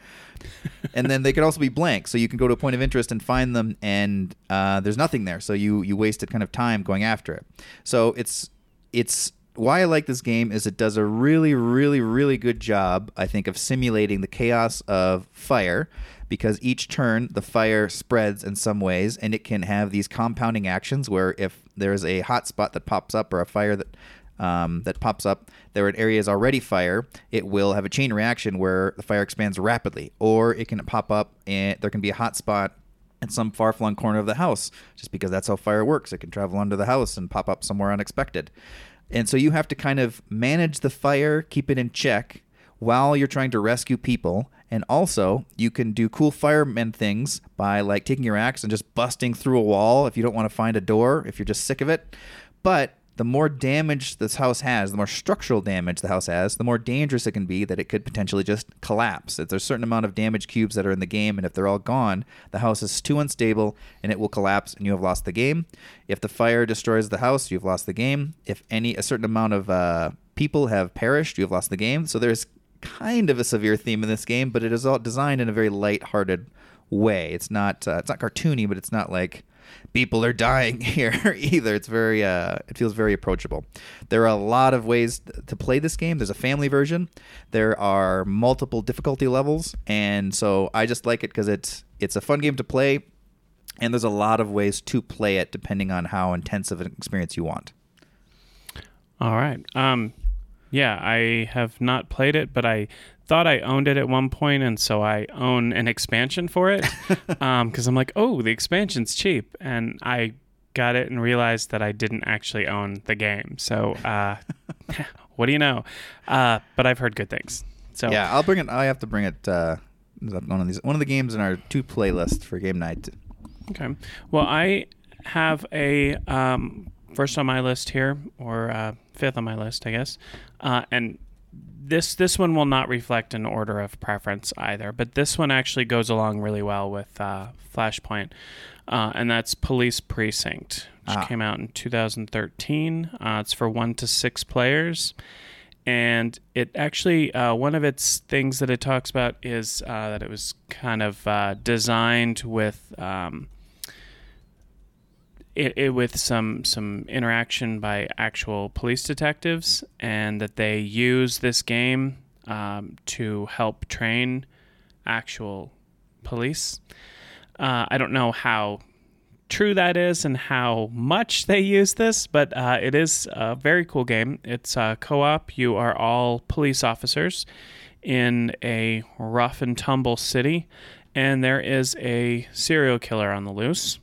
[laughs] and then they could also be blank, so you can go to a point of interest and find them, and uh, there's nothing there, so you you wasted kind of time going after it. So it's it's why I like this game is it does a really, really, really good job, I think, of simulating the chaos of fire because each turn the fire spreads in some ways and it can have these compounding actions where if there's a hot spot that pops up or a fire that um, that pops up, there are areas already fire, it will have a chain reaction where the fire expands rapidly, or it can pop up and there can be a hot spot in some far flung corner of the house, just because that's how fire works. It can travel under the house and pop up somewhere unexpected. And so you have to kind of manage the fire, keep it in check while you're trying to rescue people. And also, you can do cool fireman things by like taking your axe and just busting through a wall if you don't want to find a door, if you're just sick of it. But the more damage this house has, the more structural damage the house has, the more dangerous it can be that it could potentially just collapse. If there's a certain amount of damage cubes that are in the game, and if they're all gone, the house is too unstable and it will collapse and you have lost the game. If the fire destroys the house, you've lost the game. If any a certain amount of uh, people have perished, you have lost the game. So there's kind of a severe theme in this game, but it is all designed in a very light-hearted way. It's not uh, it's not cartoony, but it's not like people are dying [laughs] here either. It's very uh, it feels very approachable. There are a lot of ways to play this game. There's a family version. There are multiple difficulty levels, and so I just like it because it's it's a fun game to play, and there's a lot of ways to play it depending on how intensive an experience you want. All right. Um, yeah, I have not played it, but I thought I owned it at one point, and so I own an expansion for it because [laughs] um, I'm like, oh, the expansion's cheap, and I got it and realized that I didn't actually own the game. So, uh, [laughs] [laughs] what do you know? Uh, but I've heard good things. So yeah, I'll bring it. I have to bring it. Uh, one of these, one of the games in our two playlist for game night. Okay. Well, I have a um, first on my list here, or uh, fifth on my list, I guess. Uh, and this this one will not reflect an order of preference either, but this one actually goes along really well with uh, Flashpoint, uh, and that's Police Precinct, which ah. came out in 2013. Uh, it's for one to six players, and it actually uh, one of its things that it talks about is uh, that it was kind of uh, designed with. Um, it, it, with some some interaction by actual police detectives, and that they use this game um, to help train actual police. Uh, I don't know how true that is and how much they use this, but uh, it is a very cool game. It's a co-op. You are all police officers in a rough and tumble city, and there is a serial killer on the loose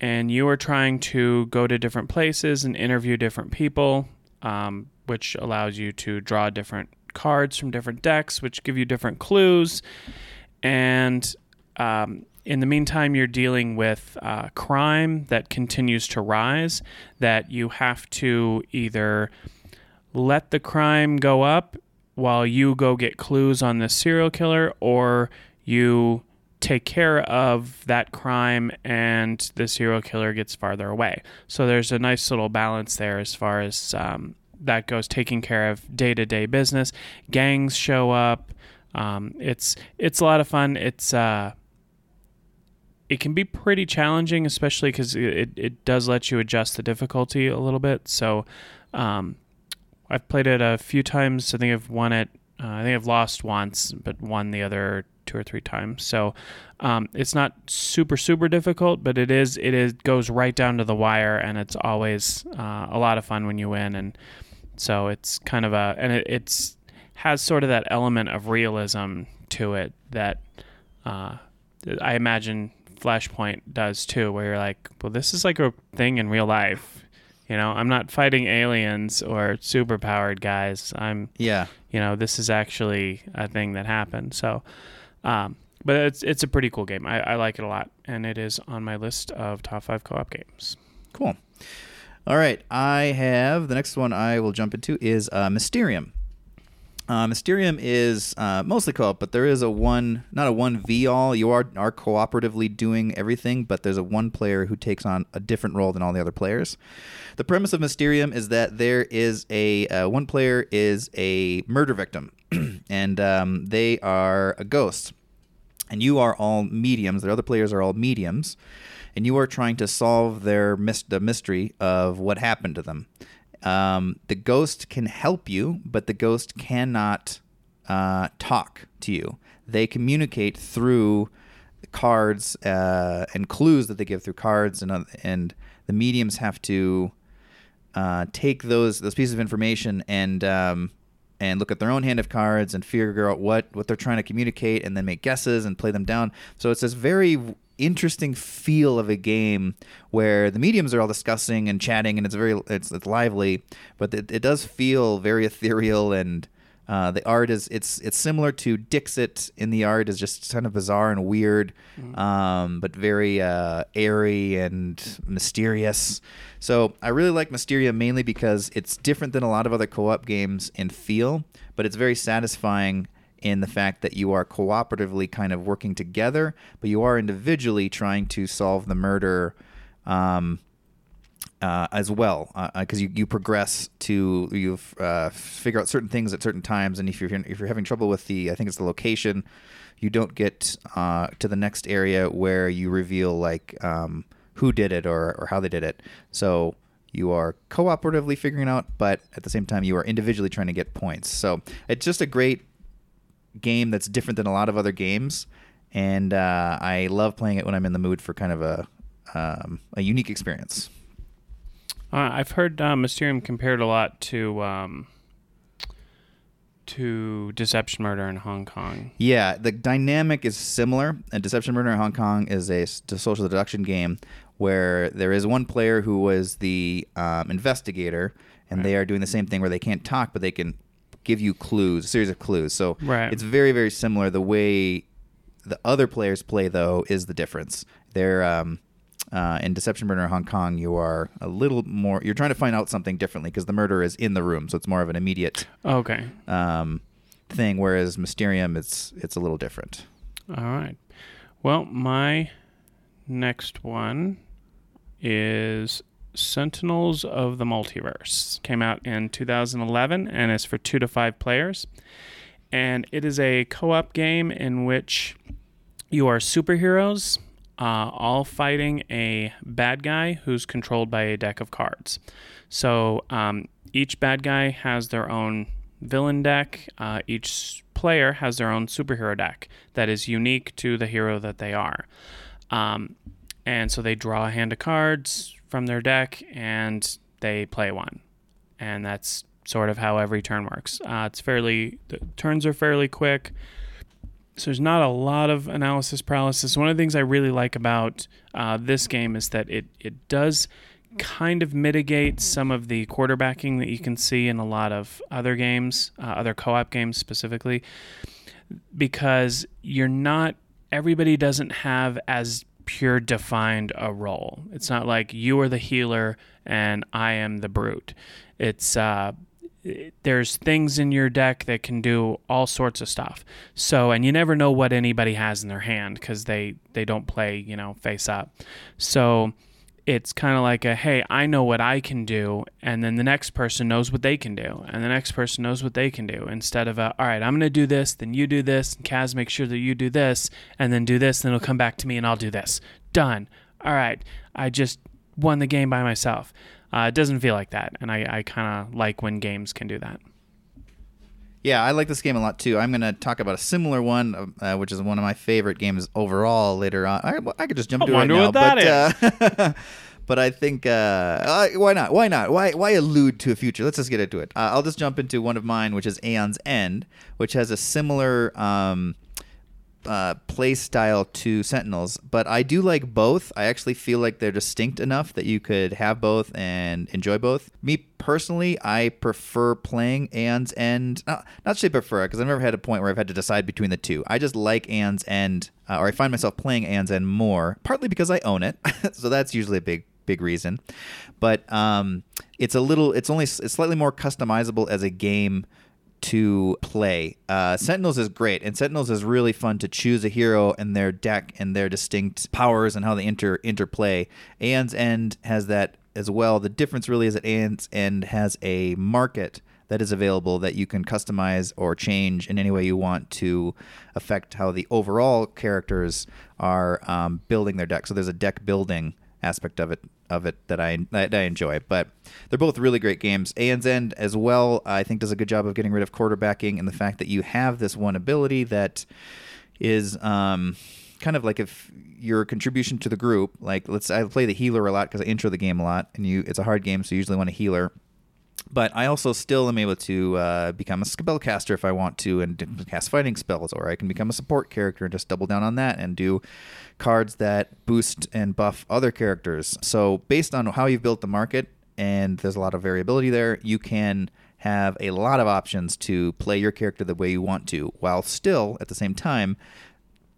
and you are trying to go to different places and interview different people, um, which allows you to draw different cards from different decks, which give you different clues. And um, in the meantime, you're dealing with uh, crime that continues to rise, that you have to either let the crime go up while you go get clues on the serial killer, or you take care of that crime and the serial killer gets farther away. So there's a nice little balance there as far as um, that goes, taking care of day to day business. Gangs show up. Um, it's it's a lot of fun. It's uh, it can be pretty challenging, especially because it, it does let you adjust the difficulty a little bit. So um, I've played it a few times. I think I've won it. Uh, I think I've lost once, but won the other two or three times. So um, it's not super super difficult, but it is it is goes right down to the wire, and it's always uh, a lot of fun when you win. And so it's kind of a and it, it's has sort of that element of realism to it that uh, I imagine Flashpoint does too, where you're like, well, this is like a thing in real life. You know, I'm not fighting aliens or superpowered guys. I'm yeah. You know, this is actually a thing that happened. So, um, but it's it's a pretty cool game. I, I like it a lot, and it is on my list of top five co-op games. Cool. All right, I have the next one. I will jump into is uh, Mysterium. Uh, Mysterium is uh, mostly co-op, but there is a one, not a one v all. You are are cooperatively doing everything, but there's a one player who takes on a different role than all the other players. The premise of Mysterium is that there is a uh, one player is a murder victim, [clears throat] and um, they are a ghost, and you are all mediums. The other players are all mediums, and you are trying to solve their mis- the mystery of what happened to them. Um, the ghost can help you, but the ghost cannot uh, talk to you. They communicate through cards uh, and clues that they give through cards, and uh, and the mediums have to uh, take those those pieces of information and um, and look at their own hand of cards and figure out what what they're trying to communicate, and then make guesses and play them down. So it's this very interesting feel of a game where the mediums are all discussing and chatting and it's very it's, it's lively but it, it does feel very ethereal and uh, the art is it's it's similar to Dixit in the art is just kind of bizarre and weird, um, but very uh, airy and mysterious. So I really like Mysterium mainly because it's different than a lot of other co-op games in feel, but it's very satisfying in the fact that you are cooperatively kind of working together, but you are individually trying to solve the murder. Um, uh, as well because you, you progress to you uh, figure out certain things at certain times and if you're if you're having trouble with the I think it's the location you don't get uh, to the next area where you reveal like um, who did it or, or how they did it so you are cooperatively figuring out but at the same time you are individually trying to get points so it's just a great game that's different than a lot of other games and uh, I love playing it when I'm in the mood for kind of a um, a unique experience. Uh, I've heard uh, Mysterium compared a lot to um, to Deception Murder in Hong Kong. Yeah, the dynamic is similar. And Deception Murder in Hong Kong is a social deduction game where there is one player who was the um, investigator, and they are doing the same thing where they can't talk, but they can give you clues, a series of clues. So Right. it's very, very similar. The way the other players play, though, is the difference. They're um, uh, in Deception Murder Hong Kong. You are a little more. You're trying to find out something differently because the murder is in the room, so it's more of an immediate Okay. um, thing. Whereas Mysterium, it's it's a little different. All right. Well, my next one is Sentinels of the Multiverse. Came out in 2011 and is for two to five players. And it is a co op game in which you are superheroes, uh, all fighting a bad guy who's controlled by a deck of cards. So um, each bad guy has their own villain deck. Uh, each player has their own superhero deck that is unique to the hero that they are. Um, and so they draw a hand of cards from their deck and they play one. And that's sort of how every turn works. Uh, it's fairly, the turns are fairly quick. So there's not a lot of analysis paralysis. One of the things I really like about uh, this game is that it, it does kind of mitigate some of the quarterbacking that you can see in a lot of other games, uh, other co-op games specifically, because you're not everybody doesn't have as pure defined a role. It's not like you are the healer and I am the brute. It's uh, there's things in your deck that can do all sorts of stuff. So, and you never know what anybody has in their hand because they they don't play, you know, face up. So, it's kind of like a hey, I know what I can do, and then the next person knows what they can do, and the next person knows what they can do. Instead of a all right, I'm gonna do this, then you do this, and Kaz make sure that you do this, and then do this, then it'll come back to me, and I'll do this. Done. All right, I just won the game by myself. Uh, it doesn't feel like that, and I, I kind of like when games can do that. Yeah, I like this game a lot too. I'm going to talk about a similar one, uh, which is one of my favorite games overall. Later on, I, I could just jump I to it right now, but uh, [laughs] but I think uh, uh, why not? Why not? Why why allude to a future? Let's just get into it. Uh, I'll just jump into one of mine, which is Aeon's End, which has a similar. Um, uh, play style to Sentinels, but I do like both. I actually feel like they're distinct enough that you could have both and enjoy both. Me personally, I prefer playing Aeon's End. Not, not say prefer, because I've never had a point where I've had to decide between the two. I just like Aeon's End, uh, or I find myself playing Aeon's End more, partly because I own it, [laughs] so that's usually a big big reason. But um, it's a little, it's only it's slightly more customizable as a game to play. Uh, Sentinels is great, and Sentinels is really fun to choose a hero and their deck and their distinct powers and how they inter interplay. Aeon's End has that as well. The difference really is that Aeon's End has a market that is available that you can customize or change in any way you want to affect how the overall characters are um, building their deck. So there's a deck building aspect of it of it that I that I enjoy. But they're both really great games. Aeon's End as well, I think does a good job of getting rid of quarterbacking and the fact that you have this one ability that is um, kind of like if your contribution to the group, like let's I play the healer a lot because I intro the game a lot, and you it's a hard game, so you usually want a healer. But I also still am able to uh, become a spellcaster if I want to and cast fighting spells, or I can become a support character and just double down on that and do cards that boost and buff other characters. So, based on how you've built the market, and there's a lot of variability there, you can have a lot of options to play your character the way you want to, while still at the same time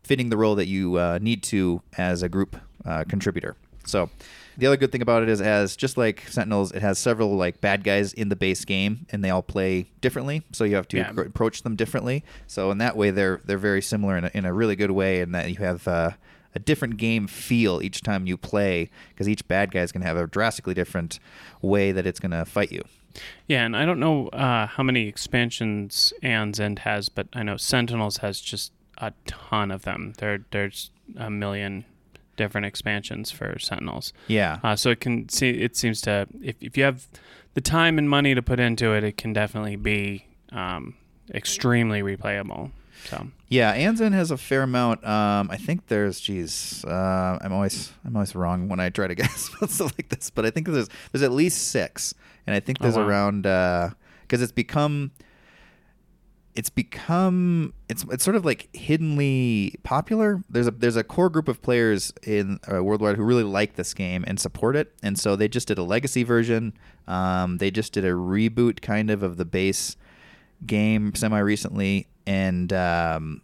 fitting the role that you uh, need to as a group uh, contributor. So the other good thing about it is, as just like Sentinels, it has several like bad guys in the base game, and they all play differently. So you have to Yeah. appro- approach them differently. So in that way, they're they're very similar in a, in a really good way, in that you have. Uh, a different game feel each time you play because each bad guy is going to have a drastically different way that it's going to fight you. Yeah, and I don't know uh, how many expansions Aeon's End has, but I know Sentinels has just a ton of them. There, there's a million different expansions for Sentinels. Yeah. Uh, so it can see it seems to if if you have the time and money to put into it, it can definitely be um, extremely replayable. So Yeah, Aeon's End has a fair amount. Um, I think there's, geez, uh, I'm always I'm always wrong when I try to [laughs] guess about stuff like this, but I think there's there's at least six, and I think Oh, there's wow. around because it's become it's become it's it's sort of like hiddenly popular. There's a there's a core group of players in uh, worldwide who really like this game and support it, and so they just did a legacy version. Um, they just did a reboot kind of of the base game semi recently, and um,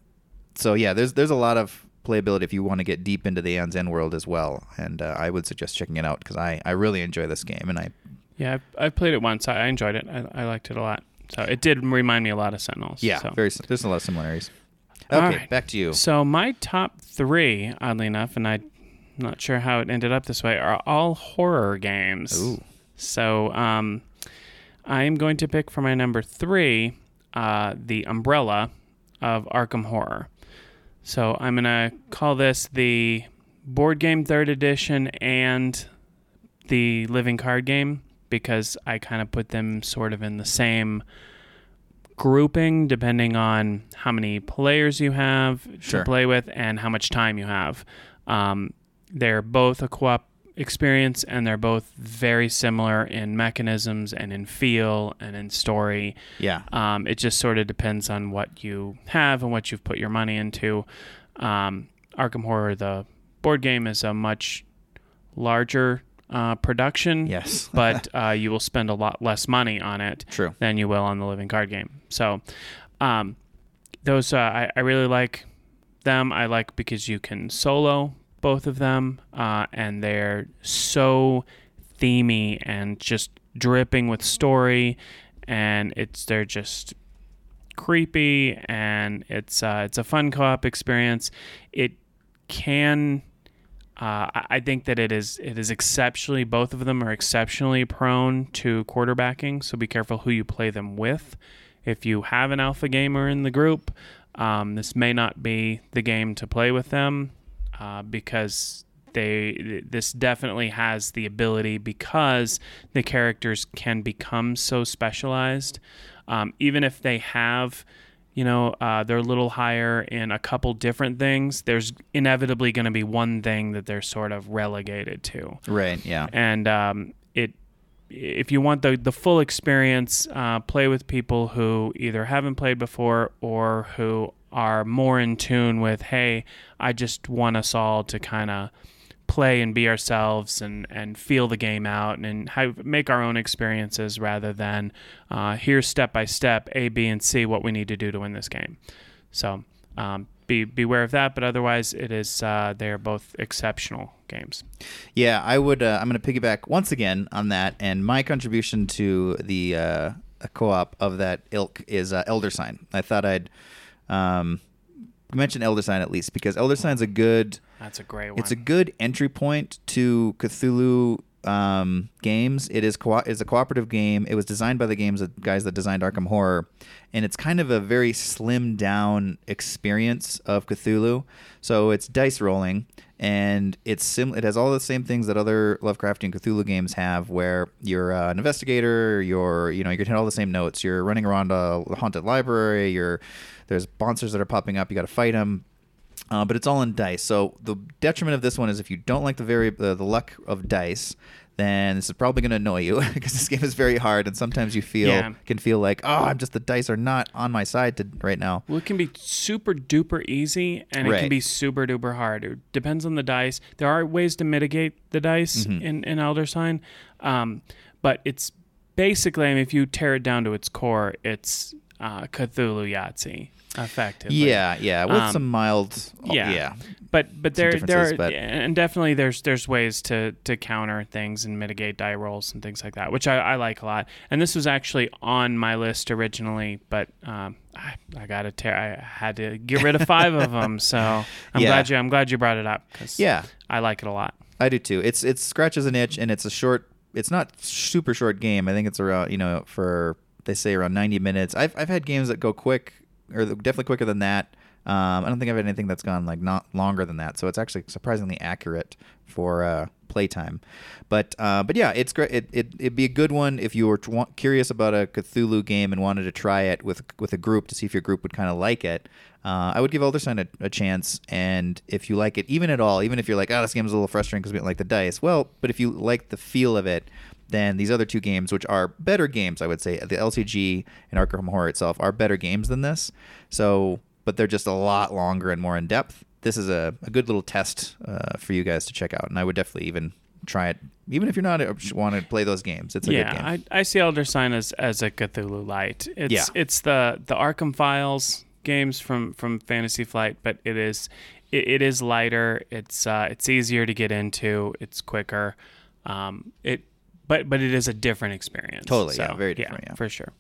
so yeah, there's there's a lot of playability if you want to get deep into the Aeon's End world as well, and uh, I would suggest checking it out because I I really enjoy this game, and I yeah, I've, I've played it once. I, I enjoyed it. I, I liked it a lot. So it did remind me a lot of Sentinels. yeah so. very there's a lot of similarities. Okay, right. back to you. So my top three, oddly enough, and I'm not sure how it ended up this way, are all horror games. Ooh. So um, I am going to pick for my number three uh, the Umbrella of Arkham Horror. So I'm going to call this the board game third edition and the living card game because I kind of put them sort of in the same grouping depending on how many players you have Sure. to play with and how much time you have. Um, they're both a co-op experience and they're both very similar in mechanisms and in feel and in story. Yeah. Um, it just sort of depends on what you have and what you've put your money into. Um, Arkham Horror, the board game, is a much larger uh, production, Yes. [laughs] but uh, you will spend a lot less money on it True. than you will on the living card game. So, um, those uh, I, I really like them. I like because you can solo both of them, uh, and they're so themey and just dripping with story, and it's they're just creepy and it's uh, it's a fun co-op experience. It can uh, I think that it is it is exceptionally both of them are exceptionally prone to quarterbacking. So be careful who you play them with. If you have an alpha gamer in the group, um, this may not be the game to play with them uh, because they this definitely has the ability because the characters can become so specialized. Um, even if they have you know, uh, they're a little higher in a couple different things. There's inevitably going to be one thing that they're sort of relegated to, Right. Yeah. and um, it. If you want the the full experience, uh, play with people who either haven't played before or who are more in tune with. Hey, I just want us all to kind of play and be ourselves and, and feel the game out and have, make our own experiences rather than uh, here's step by step A, B, and C what we need to do to win this game. So um, be beware of that, but otherwise it is uh, they are both exceptional games. Yeah, I would. Uh, I'm going to piggyback once again on that, and my contribution to the uh, co-op of that ilk is uh, Elder Sign. I thought I'd um, mention Elder Sign at least because Elder Sign's a good. That's a great one. It's a good entry point to Cthulhu um, games. It is co- is a cooperative game. It was designed by the games that guys that designed Arkham Horror, and it's kind of a very slimmed down experience of Cthulhu. So it's dice rolling, and it's sim- It has all the same things that other Lovecraftian Cthulhu games have, where you're uh, an investigator. You're you know you can hit all the same notes. You're running around a haunted library. You're there's monsters that are popping up. You got to fight them. Uh, but it's all in dice. So the detriment of this one is if you don't like the very uh, the luck of dice, then this is probably going to annoy you [laughs] because this game is very hard, and sometimes you feel Yeah. can feel like, oh, I'm just the dice are not on my side to, right now. Well, it can be super duper easy and it can be super duper hard. It depends on the dice. There are ways to mitigate the dice Mm-hmm. in, in Elder Sign, um, but it's basically, I mean, if you tear it down to its core, it's uh, Cthulhu Yahtzee, effectively. Yeah, yeah, with Um, some mild, yeah. yeah, but but there there are, but- and definitely there's there's ways to to counter things and mitigate die rolls and things like that, which I, I like a lot. And this was actually on my list originally, but um, I, I got to tear. I had to get rid of five of them, so [laughs] I'm Yeah. glad you I'm glad you brought it up because yeah. I like it a lot. I do too. It's it scratches an itch, and it's a short. It's not super short game. I think it's around you know for they say around ninety minutes. I've I've had games that go quick or definitely quicker than that. Um, I don't think I've had anything that's gone like not longer than that. So it's actually surprisingly accurate for uh, playtime. But uh, but yeah, it's great. It, it it'd be a good one if you were t- curious about a Cthulhu game and wanted to try it with with a group to see if your group would kind of like it. Uh, I would give Elder Sign a, a chance, and if you like it, even at all, even if you're like, oh, this game's a little frustrating because we don't like the dice, well, but if you like the feel of it, then these other two games, which are better games, I would say, the LCG and Arkham Horror itself are better games than this. So, but they're just a lot longer and more in depth. This is a, a good little test uh, for you guys to check out, and I would definitely even try it, even if you're not uh, want to play those games. It's a good game. yeah, I, I see Elder Sign as, as a Cthulhu light. It's Yeah. it's the the Arkham Files games from from Fantasy Flight, but it is it, it is lighter. It's uh, it's easier to get into. It's quicker. Um, it but but it is a different experience. Totally, yeah, very different, yeah. for sure.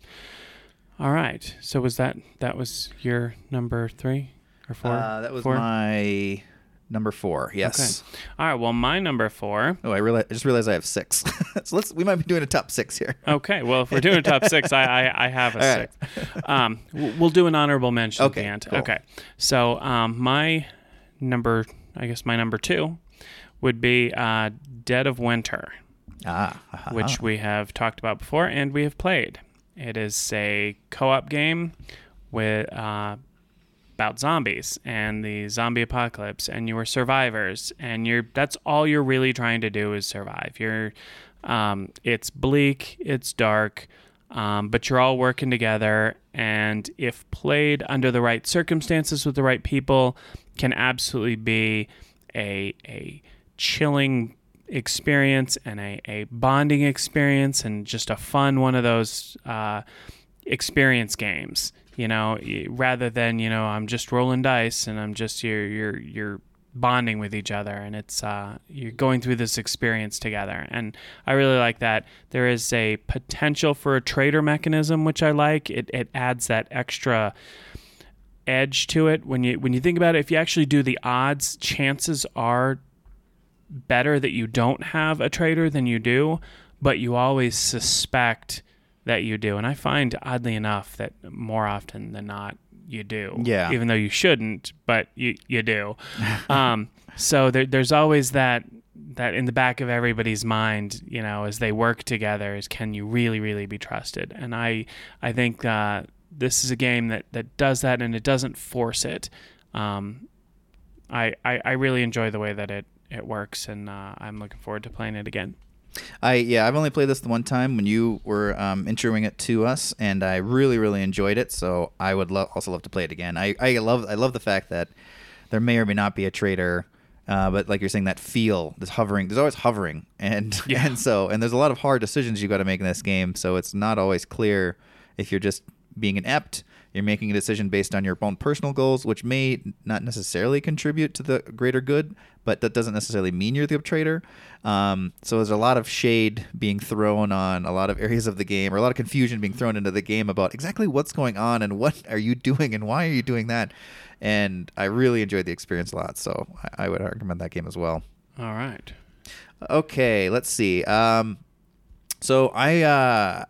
All right. So was that that was your number three or four? Uh, that was Four? my number four. Yes. Okay. All right. Well, my number four. Oh, I realize. I just realized I have six. [laughs] so let's. We might be doing a top six here. Okay, well, if we're doing a top six, I, I, I have a right. six. Um, we'll do an honorable mention Okay, at the end. cool. Okay, so um, my number, I guess my number two would be uh, Dead of Winter, Ah, ah, which we have talked about before and we have played. It is a co-op game with uh, about zombies and the zombie apocalypse, and you are survivors, and you're that's all you're really trying to do is survive. You're um, it's bleak, it's dark, um, but you're all working together, and if played under the right circumstances with the right people, can absolutely be a a chilling experience and a, a bonding experience and just a fun one of those uh, experience games you know rather than you know i'm just rolling dice and i'm just you're you're you're bonding with each other and it's uh, you're going through this experience together. And i really like that. There is a potential for a traitor mechanism which i like. It, it adds that extra edge to it. When you when you think about it if you actually do the odds chances are better that you don't have a traitor than you do but you always suspect that you do. And i find oddly enough that more often than not you do. Yeah. even though you shouldn't but you you do. [laughs] Um so there, there's always that that in the back of everybody's mind you know as they work together is can you really really be trusted? And i i think uh this is a game that that does that and it doesn't force it. Um i i, I really enjoy the way that it it works and uh, i'm looking forward to playing it again I yeah, I've only played this the one time when you were um, introing it to us, and I really really enjoyed it. So I would lo- also love to play it again. I, I love I love the fact that there may or may not be a traitor, uh, but like you're saying, that feel, this hovering, there's always hovering, [laughs] and Yeah. and so and there's a lot of hard decisions you've got to make in this game. So it's not always clear if you're just being an inept. You're making a decision based on your own personal goals, which may not necessarily contribute to the greater good, but that doesn't necessarily mean you're the traitor. Um, so there's a lot of shade being thrown on a lot of areas of the game, or a lot of confusion being thrown into the game about exactly what's going on and what [laughs] are you doing and why are you doing that. And I really enjoyed the experience a lot, so I, I would recommend that game as well. all right Okay, let's see. Um, so I uh,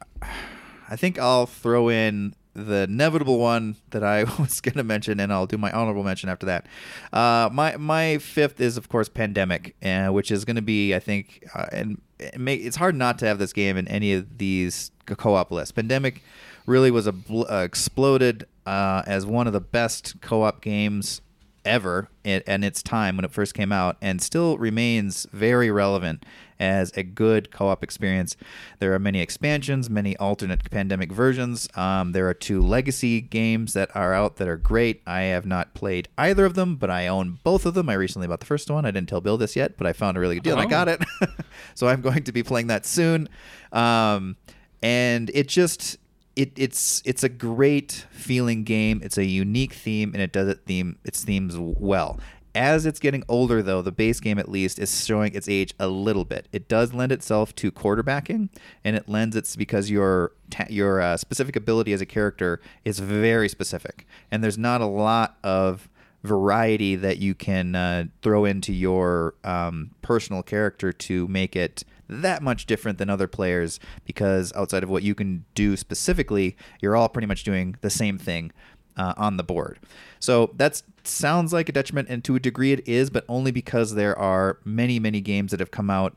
I think I'll throw in the inevitable one that I [laughs] was going to mention, and I'll do my honorable mention after that. Uh, my my fifth is of course Pandemic, uh, which is going to be I think, uh, and it may, it's hard not to have this game in any of these co-op lists. Pandemic really was a bl- uh, exploded uh, as one of the best co-op games ever in, in its time when it first came out and still remains very relevant as a good co-op experience. There are many expansions, many alternate pandemic versions. Um, there are two legacy games that are out that are great. I have not played either of them, but I own both of them. I recently bought the first one. I didn't tell Bill this yet, but I found a really good deal and I Oh. got it. [laughs] so I'm going to be playing that soon. Um, and it just it, it's it's a great feeling game. It's a unique theme, and it does it theme its themes well. As it's getting older, though, the base game at least is showing its age a little bit. It does lend itself to quarterbacking, and it lends it's because your ta- your uh, specific ability as a character is very specific, and there's not a lot of variety that you can uh, throw into your um, personal character to make it that much different than other players because outside of what you can do specifically, you're all pretty much doing the same thing uh, on the board. So that sounds like a detriment, and to a degree it is, but only because there are many, many games that have come out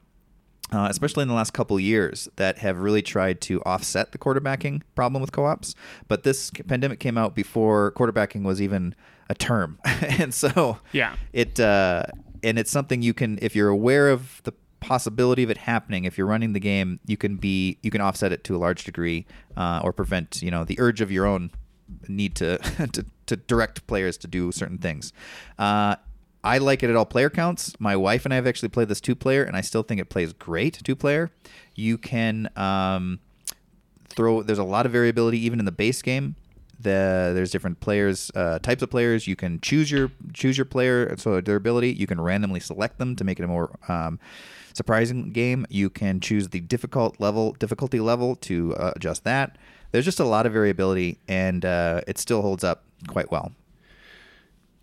uh, especially in the last couple years, that have really tried to offset the quarterbacking problem with co-ops. But this pandemic came out before quarterbacking was even a term, [laughs] and so Yeah. it uh, and it's something you can, if you're aware of the possibility of it happening, if you're running the game, you can be you can offset it to a large degree, uh, or prevent you know the urge of your own need to [laughs] to, to direct players to do certain things. Uh, I like it at all player counts. My wife and I have actually played this two player, and I still think it plays great two player. You can um, throw. There's a lot of variability even in the base game. The there's different players, uh, types of players. You can choose your choose your player, so their ability. You can randomly select them to make it a more um, surprising game. You can choose the difficult level difficulty level to uh, adjust that. There's just a lot of variability, and uh, it still holds up quite well.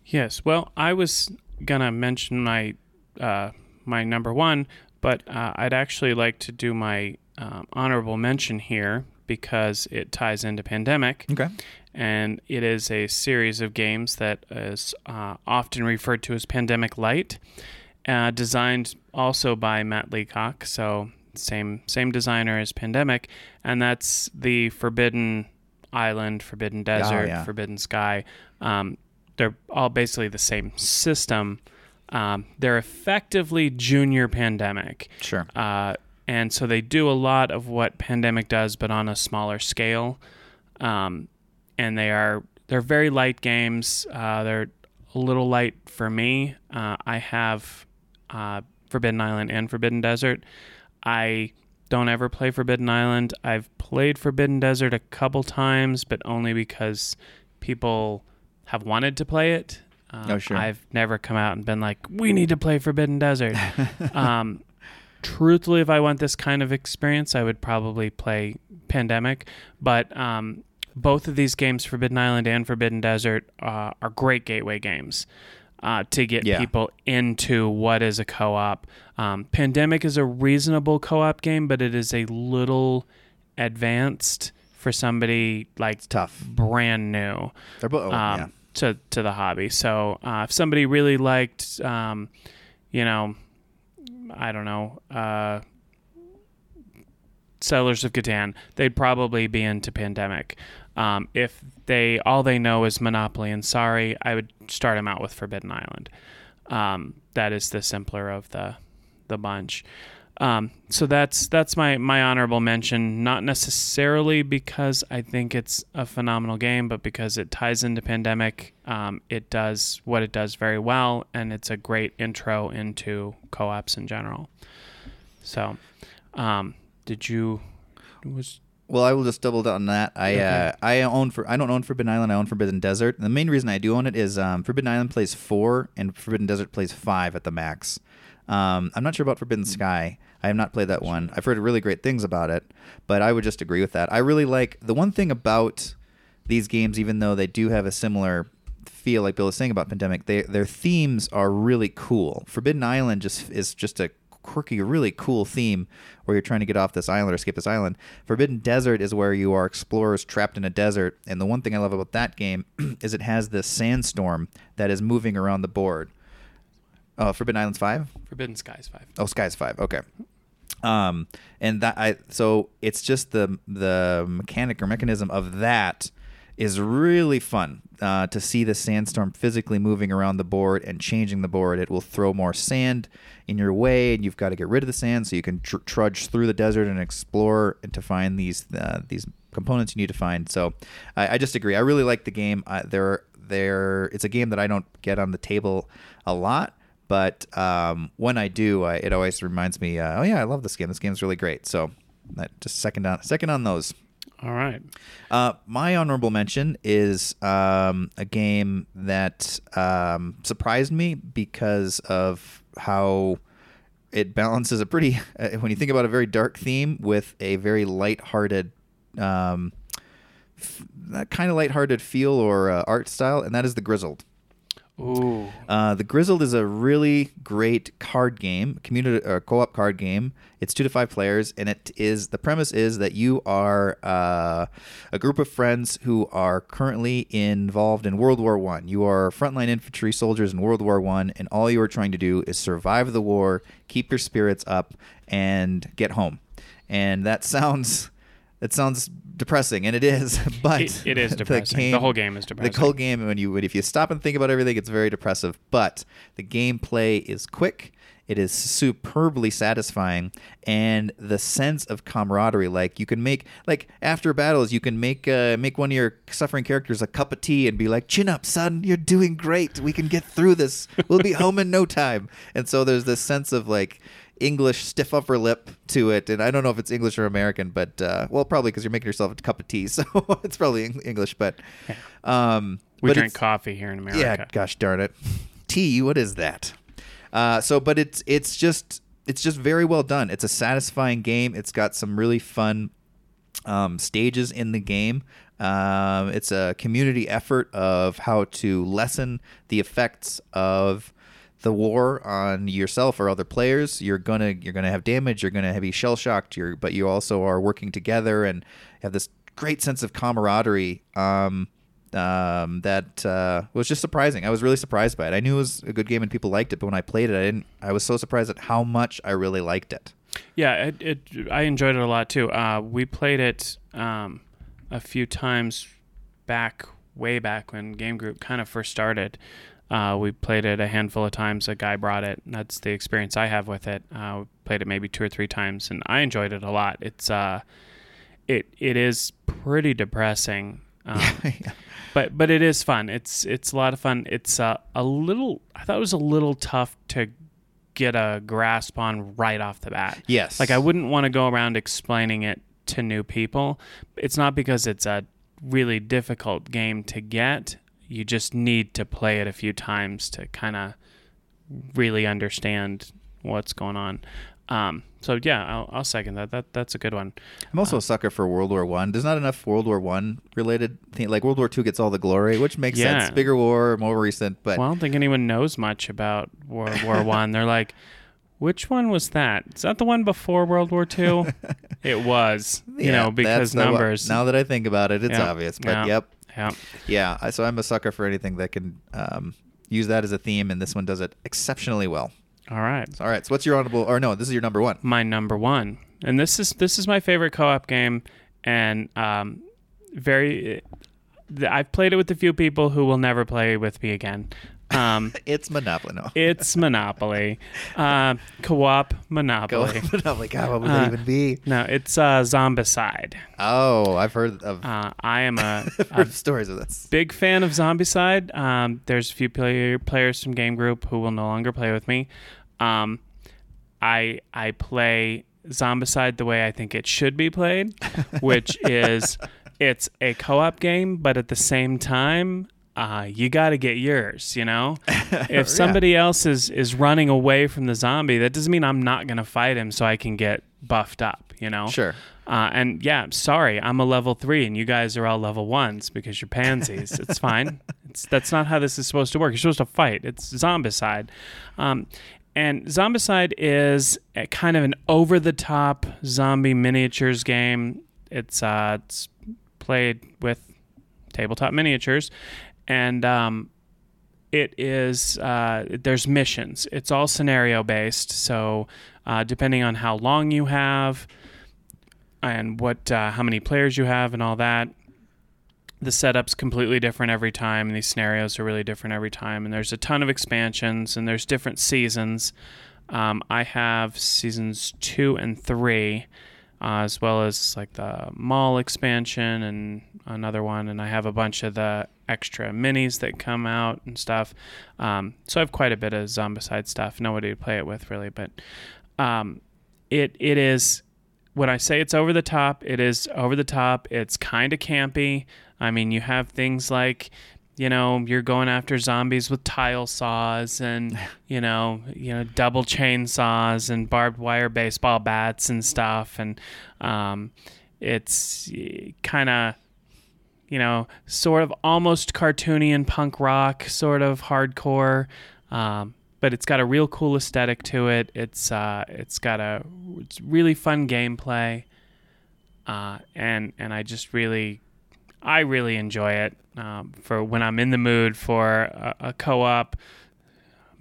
Yes. Well, I was gonna mention my uh, my number one, but uh, I'd actually like to do my um, honorable mention here because it ties into pandemic. Okay. and it is a series of games that is uh, often referred to as Pandemic Light, uh, designed also by Matt Leacock, so same same designer as Pandemic, and that's the Forbidden Island, Forbidden Desert, yeah. Forbidden Sky. Um, they're all basically the same system. Um, they're effectively junior Pandemic. Sure. Uh, and so they do a lot of what Pandemic does, but on a smaller scale. Um, and they are they're very light games. Uh, they're a little light for me. Uh, I have uh, Forbidden Island and Forbidden Desert. I don't ever play Forbidden Island. I've played Forbidden Desert a couple times, but only because people have wanted to play it. Um, Oh, sure. I've never come out and been like, "We need to play Forbidden Desert." [laughs] um, truthfully, if I want this kind of experience, I would probably play Pandemic. But um, both of these games, Forbidden Island and Forbidden Desert, uh, are great gateway games uh, to get Yeah. people into what is a co-op. Um, Pandemic is a reasonable co-op game, but it is a little advanced for somebody like Tough. brand new They're both. Oh, um, yeah. to to the hobby. So uh, if somebody really liked, um, you know, I don't know, uh, Settlers of Catan, they'd probably be into Pandemic. Um, if they all they know is Monopoly and Sorry, I would start them out with Forbidden Island. Um, that is the simpler of the the bunch. Um, so that's that's my my honorable mention. Not necessarily because I think it's a phenomenal game, but because it ties into Pandemic. Um, it does what it does very well, and it's a great intro into co-ops in general. So, um, did you was Well, I will just double down on that. I Okay. uh, I own for I don't own Forbidden Island. I own Forbidden Desert. And the main reason I do own it is um, Forbidden Island plays four and Forbidden Desert plays five at the max. Um, I'm not sure about Forbidden Sky. I have not played that one. I've heard really great things about it, but I would just agree with that. I really like the one thing about these games, even though they do have a similar feel, like Bill was saying about Pandemic, they, their themes are really cool. Forbidden Island just is just a quirky, really cool theme where you're trying to get off this island or escape this island. Forbidden Desert is where you are explorers trapped in a desert, and the one thing I love about that game [clears throat] is it has this sandstorm that is moving around the board. Oh, Forbidden Islands five. Forbidden Skies Five? Oh, Skies five. Okay. Um, and that I so it's just the the mechanic or mechanism of that is really fun uh, to see the sandstorm physically moving around the board and changing the board. It will throw more sand in your way, and you've got to get rid of the sand so you can tr- trudge through the desert and explore and to find these uh, these components you need to find. So I, I just agree. I really like the game. Uh, there, there. It's a game that I don't get on the table a lot. But um, when I do, I, it always reminds me, uh, oh yeah, I love this game. This game's really great. So that just second on second on those. All right. Uh, my honorable mention is um, a game that um, surprised me because of how it balances a pretty, [laughs] when you think about a very dark theme with a very light-hearted, um, f- that kind of light-hearted feel or uh, art style, and that is the Grizzled. Ooh. Uh, the Grizzled is a really great card game, community uh, co-op card game. It's two to five players, and it is the premise is that you are uh, a group of friends who are currently involved in World War One. You are frontline infantry soldiers in World War One, and all you are trying to do is survive the war, keep your spirits up, and get home. And that [laughs] sounds it sounds depressing, and it is. [laughs] But It- it is depressing. The whole game is depressing. The whole game, when you if you stop and think about everything, it's very depressive. But the gameplay is quick. It is superbly satisfying, and the sense of camaraderie. Like you can make like after battles, you can make uh, make one of your suffering characters a cup of tea and be like, "Chin up, son. You're doing great. We can get through this. We'll be home in no time." And so there's this sense of like English stiff upper lip to it, and I don't know if it's English or American, but uh, well, probably because you're making yourself a cup of tea, [laughs] so it's probably English. But [laughs] um, We but drink coffee here in America. yeah, gosh darn it, tea. What is that? Uh, so, but it's it's just it's just very well done. It's a satisfying game. It's got some really fun um, stages in the game. Um, it's a community effort of how to lessen the effects of the war on yourself or other players. You're gonna you're gonna have damage. You're gonna be shell shocked. You're but you also are working together and have this great sense of camaraderie. Um, um, that uh, was just surprising. I was really surprised by it. I knew it was a good game and people liked it, but when I played it, I didn't. I was so surprised at how much I really liked it. Yeah, it, it I enjoyed it a lot too. Uh, we played it um, a few times back, way back when Game Group kind of first started. Uh, we played it a handful of times. A guy brought it. That's the experience I have with it. Uh, we played it maybe two or three times, and I enjoyed it a lot. It's uh, it it is pretty depressing. [laughs] Um, but but it is fun. It's it's a lot of fun. It's uh, a little. I thought it was a little tough to get a grasp on right off the bat. Yes. Like I wouldn't want to go around explaining it to new people. It's not because it's a really difficult game to get. You just need to play it a few times to kind of really understand what's going on. Um, so yeah, I'll, I'll second that. That that's a good one. I'm also a sucker for World War One. There's not enough World War One related thing. Like World War Two gets all the glory, which makes Yeah. sense. Bigger war, more recent, but Well, I don't think anyone knows much about World [laughs] War One. They're like, which one was that? Is that the one before World War Two? [laughs] it was, you yeah, know, because one- numbers. now that I think about it, it's Yeah. obvious. But yep, yeah. yeah. So I'm a sucker for anything that can um, use that as a theme, and this one does it exceptionally well. All right. All right. So what's your honorable? Or no, this is your number one. my number one, and this is this is my favorite co-op game, and um, very. I've played it with a few people who will never play with me again. Um, [laughs] It's Monopoly. No. it's Monopoly, [laughs] uh, co-op Monopoly. Monopoly. God, what would Uh, that even be? No, it's uh, Zombicide. Oh, I've heard of, Uh, I am a, [laughs] a stories of this. big fan of Zombicide. Um, there's a few player, players from Game Group who will no longer play with me. Um, I I play Zombicide the way I think it should be played, which is it's a co-op game, but at the same time, uh, you got to get yours. You know, [laughs] if somebody else is is running away from the zombie, that doesn't mean I'm not gonna fight him so I can get buffed up. You know, Sure. uh, and yeah, sorry, I'm a level three, and you guys are all level ones because you're pansies. [laughs] it's fine. It's that's not how this is supposed to work. You're supposed to fight. It's zombicide, um, and zombicide is a kind of an over-the-top zombie miniatures game. It's uh, it's played with tabletop miniatures, and um, it is uh, there's missions. It's all scenario based, so uh, depending on how long you have and what uh, how many players you have and all that the setup's completely different every time. And these scenarios are really different every time. And there's a ton of expansions and there's different seasons. Um, i have seasons two and three uh, as well as like the mall expansion and another one and i have a bunch of the extra minis that come out and stuff um, so i have quite a bit of zombicide stuff nobody to play it with really but um, it it is when I say it's over the top, it is over the top. It's kind of campy. I mean, you have things like, you know, you're going after zombies with tile saws and, [laughs] you know, you know, double chainsaws and barbed wire baseball bats and stuff. And um, it's kind of, you know, sort of almost cartoony and punk rock, sort of hardcore. Um, but it's got a real cool aesthetic to it. It's uh, it's got a it's really fun gameplay, uh, and and I just really, I really enjoy it um, for when I'm in the mood for a, a co-op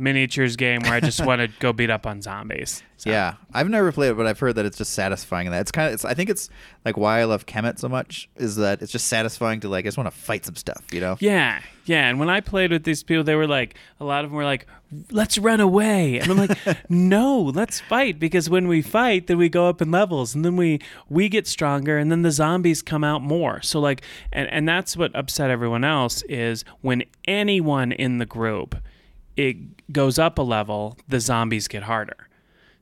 miniatures game where I just [laughs] want to go beat up on zombies. So. Yeah, I've never played it, but I've heard that it's just satisfying. That it's kind of, it's, I think it's like why I love Kemet so much is that it's just satisfying to like, I just want to fight some stuff, you know? Yeah, yeah. And when I played with these people, they were like, a lot of them were like, let's run away. And I'm like, [laughs] no, let's fight because when we fight, then we go up in levels and then we we get stronger and then the zombies come out more. So like, and and that's what upset everyone else is when anyone in the group it goes up a level, the zombies get harder.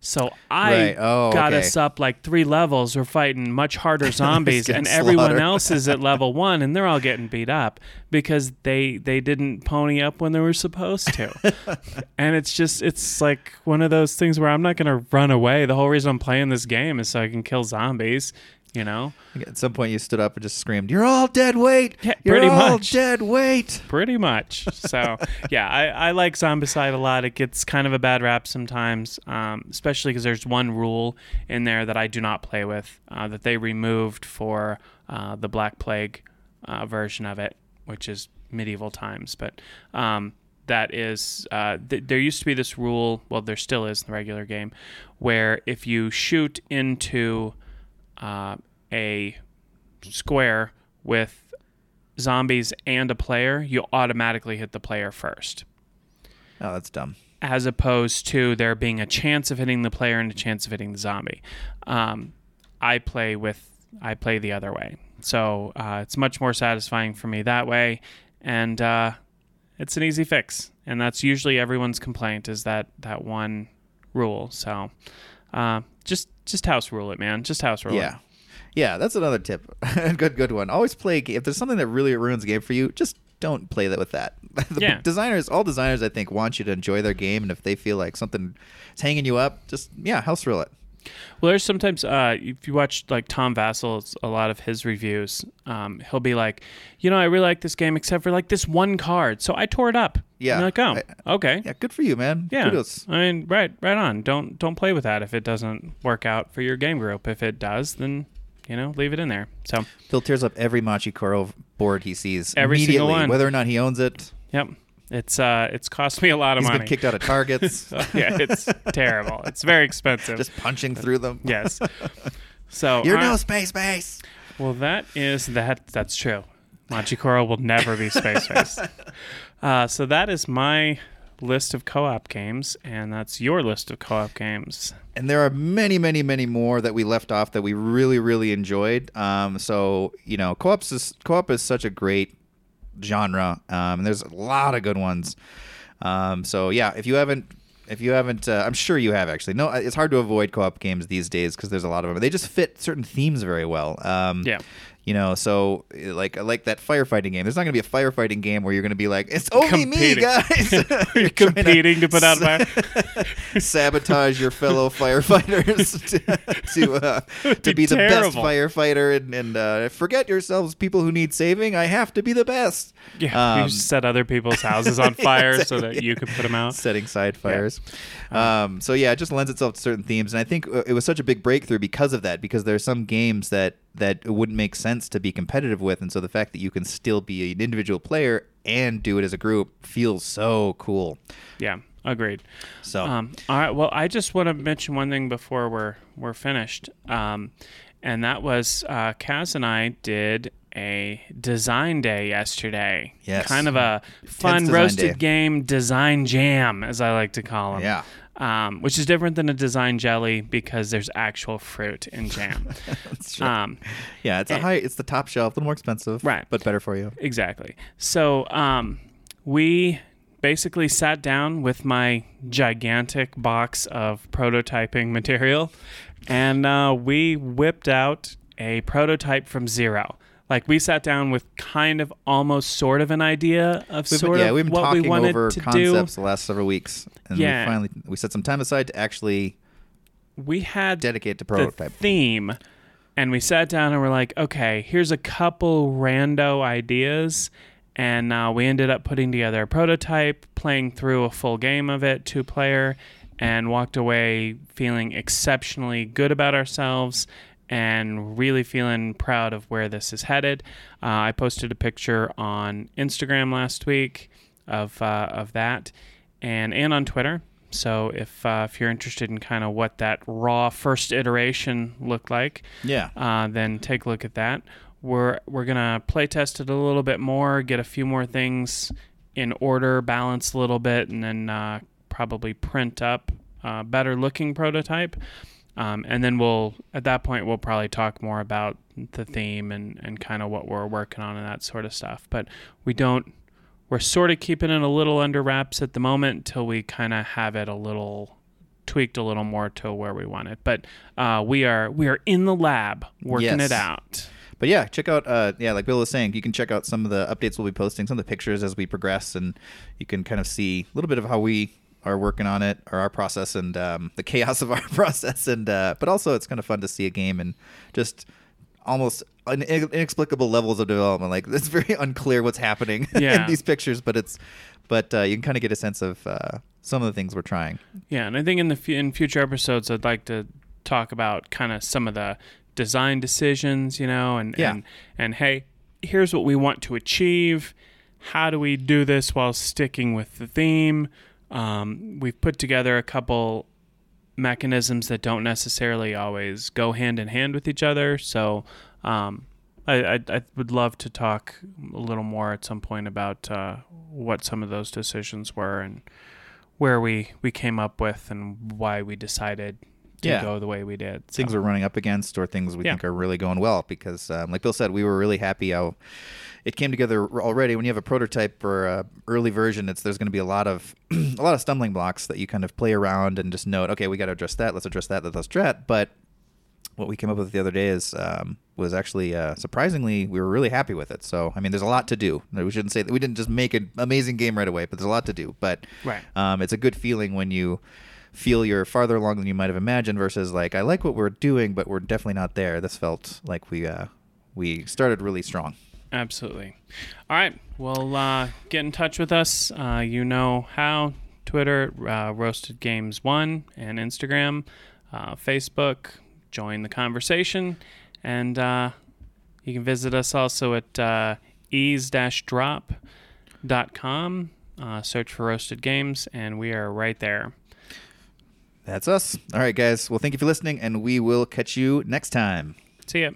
So I Right. Oh, got okay. us up like three levels. We're fighting much harder [laughs] zombies, and everyone slaughtered. else is at [laughs] level one, and they're all getting beat up because they they didn't pony up when they were supposed to. [laughs] and it's just it's like one of those things where I'm not gonna run away. The whole reason I'm playing this game is so I can kill zombies. You know, At some point, you stood up and just screamed, "You're all dead weight! Yeah, You're pretty all much. dead weight!" pretty much. So [laughs] yeah, I, I like Zombicide a lot. It gets kind of a bad rap sometimes, um, especially because there's one rule in there that I do not play with uh, that they removed for uh, the Black Plague uh, version of it, which is medieval times. But um, that is uh, th- there used to be this rule. Well, there still is in the regular game, where if you shoot into uh, a square with zombies and a player, you automatically hit the player first, Oh, that's dumb. as opposed to there being a chance of hitting the player and a chance of hitting the zombie. Um, I play with I play the other way, so uh, it's much more satisfying for me that way, and uh, it's an easy fix. And that's usually everyone's complaint is that that one rule. So uh, just just house rule it, man. Just house rule it. Yeah, yeah, that's another tip. [laughs] good, good one. Always play. If there's something that really ruins a game for you, just don't play that with that. [laughs] the Yeah. designers, all designers, I think, want you to enjoy their game, and if they feel like something is hanging you up, just yeah, house rule it. Well, there's sometimes uh, if you watch like Tom Vasel's a lot of his reviews, um, he'll be like, you know, I really like this game except for like this one card, so I tore it up. Yeah. I'm like, oh, okay, Yeah, good for you, man. yeah. Kudos. I mean, right, right on. Don't don't play with that if it doesn't work out for your game group. If it does, then you know, leave it in there. So, Phil tears up every Machi Koro board he sees Every single one. whether or not he owns it. yep, it's uh, it's cost me a lot of He's money. been kicked out of targets, [laughs] Oh, yeah, it's terrible. It's very expensive. just punching through them. yes. So You're uh, no space base. Well, that is that. That's true. Machi Koro will never be space based. [laughs] Uh, so that is my list of co-op games, and that's your list of co-op games. and there are many, many, many more that we left off that we really, really enjoyed. Um, so you know, co-ops is co-op is such a great genre, um, and there's a lot of good ones. Um, so yeah, if you haven't, if you haven't, uh, I'm sure you have actually. No, it's hard to avoid co-op games these days because there's a lot of them. They just fit certain themes very well. Um, Yeah. You know, so uh, like like that firefighting game. There's not going to be a firefighting game where you're going to be like, it's only me, guys. [laughs] You're [laughs] competing to put out fire. [laughs] sabotage your fellow firefighters to to, uh, to be be the best firefighter and and uh, forget yourselves, people who need saving. I have to be the best. Yeah, Um, you set other people's houses on fire so that you can put them out. setting side fires. Um, so yeah, it just lends itself to certain themes, and I think uh, it was such a big breakthrough because of that. Because there's some games that that it wouldn't make sense to be competitive with, and so the fact that you can still be an individual player and do it as a group feels so cool. Yeah, agreed. So Um, all right. Well, I just want to mention one thing before we're we're finished, um, and that was uh, Kaz and I did a design day yesterday. Yes. Kind of a fun roasted day. game design jam, as I like to call them. Yeah. Um, which is different than a design jelly because there's actual fruit in [laughs] jam. That's true. um, yeah, it's a high. It's the top shelf, a little more expensive, Right. But better for you. Exactly. So um, we basically sat down with my gigantic box of prototyping material, and uh, we whipped out a prototype from zero. Like we sat down with kind of almost sort of an idea of We've sort been, yeah, of we've been what we talking wanted over to concepts do. the last several weeks, and Yeah. we finally we set some time aside to actually We had dedicate to the prototype. theme and we sat down and we're like okay here's a couple rando ideas and uh, we ended up putting together a prototype playing through a full game of it two player and walked away feeling exceptionally good about ourselves and really feeling proud of where this is headed uh, i posted a picture on instagram last week of, uh, of that and, and on twitter so if uh, if you're interested in kind of what that raw first iteration looked like, yeah, uh, then take a look at that. We're we're gonna play test it a little bit more, get a few more things in order, balance a little bit, and then uh, probably print up a better looking prototype. Um, and then we'll at that point we'll probably talk more about the theme and, and kind of what we're working on and that sort of stuff. But we don't we're sort of keeping it a little under wraps at the moment till we kind of have it a little tweaked a little more to where we want it. But uh, we are we are in the lab working Yes. it out. But yeah, check out. Uh, yeah, like Bill was saying, you can check out some of the updates we'll be posting, some of the pictures as we progress, and you can kind of see a little bit of how we are working on it, or our process, and um, the chaos of our [laughs] process. And uh, but also, it's kind of fun to see a game and just almost inexplicable levels of development. Like [laughs] it's very unclear what's happening [laughs] Yeah. in these pictures, but it's but uh, you can kind of get a sense of uh, some of the things we're trying. Yeah, and I think in the fu- in future episodes, I'd like to talk about kind of some of the design decisions, you know, and Yeah. and and hey, here's what we want to achieve. How do we do this while sticking with the theme? Um, we've put together a couple mechanisms that don't necessarily always go hand in hand with each other. So um, I, I, I would love to talk a little more at some point about uh, what some of those decisions were and where we, we came up with and why we decided to Yeah. go the way we did. things we're running up against or things we Yeah. think are really going well because um, like bill said we were really happy how it came together already when you have a prototype or a early version it's there's going to be a lot of [clears throat] a lot of stumbling blocks that you kind of play around and just note okay we got to address that let's address that let's address that but what we came up with the other day is um, was actually uh, surprisingly we were really happy with it. So I mean, there's a lot to do. We shouldn't say that we didn't just make an amazing game right away, but there's a lot to do. But Right. um, it's a good feeling when you feel you're farther along than you might have imagined versus like I like what we're doing, but we're definitely not there. This felt like we uh, we started really strong. Absolutely. All right. Well, uh, get in touch with us. Uh, you know how Twitter, uh, Roasted Games One, and Instagram, uh, Facebook. Join the conversation, and uh, you can visit us also at uh, ease-drop.com. Uh, search for Roasted Games, and we are right there. That's us. All right, guys. Well, thank you for listening, and we will catch you next time. See ya.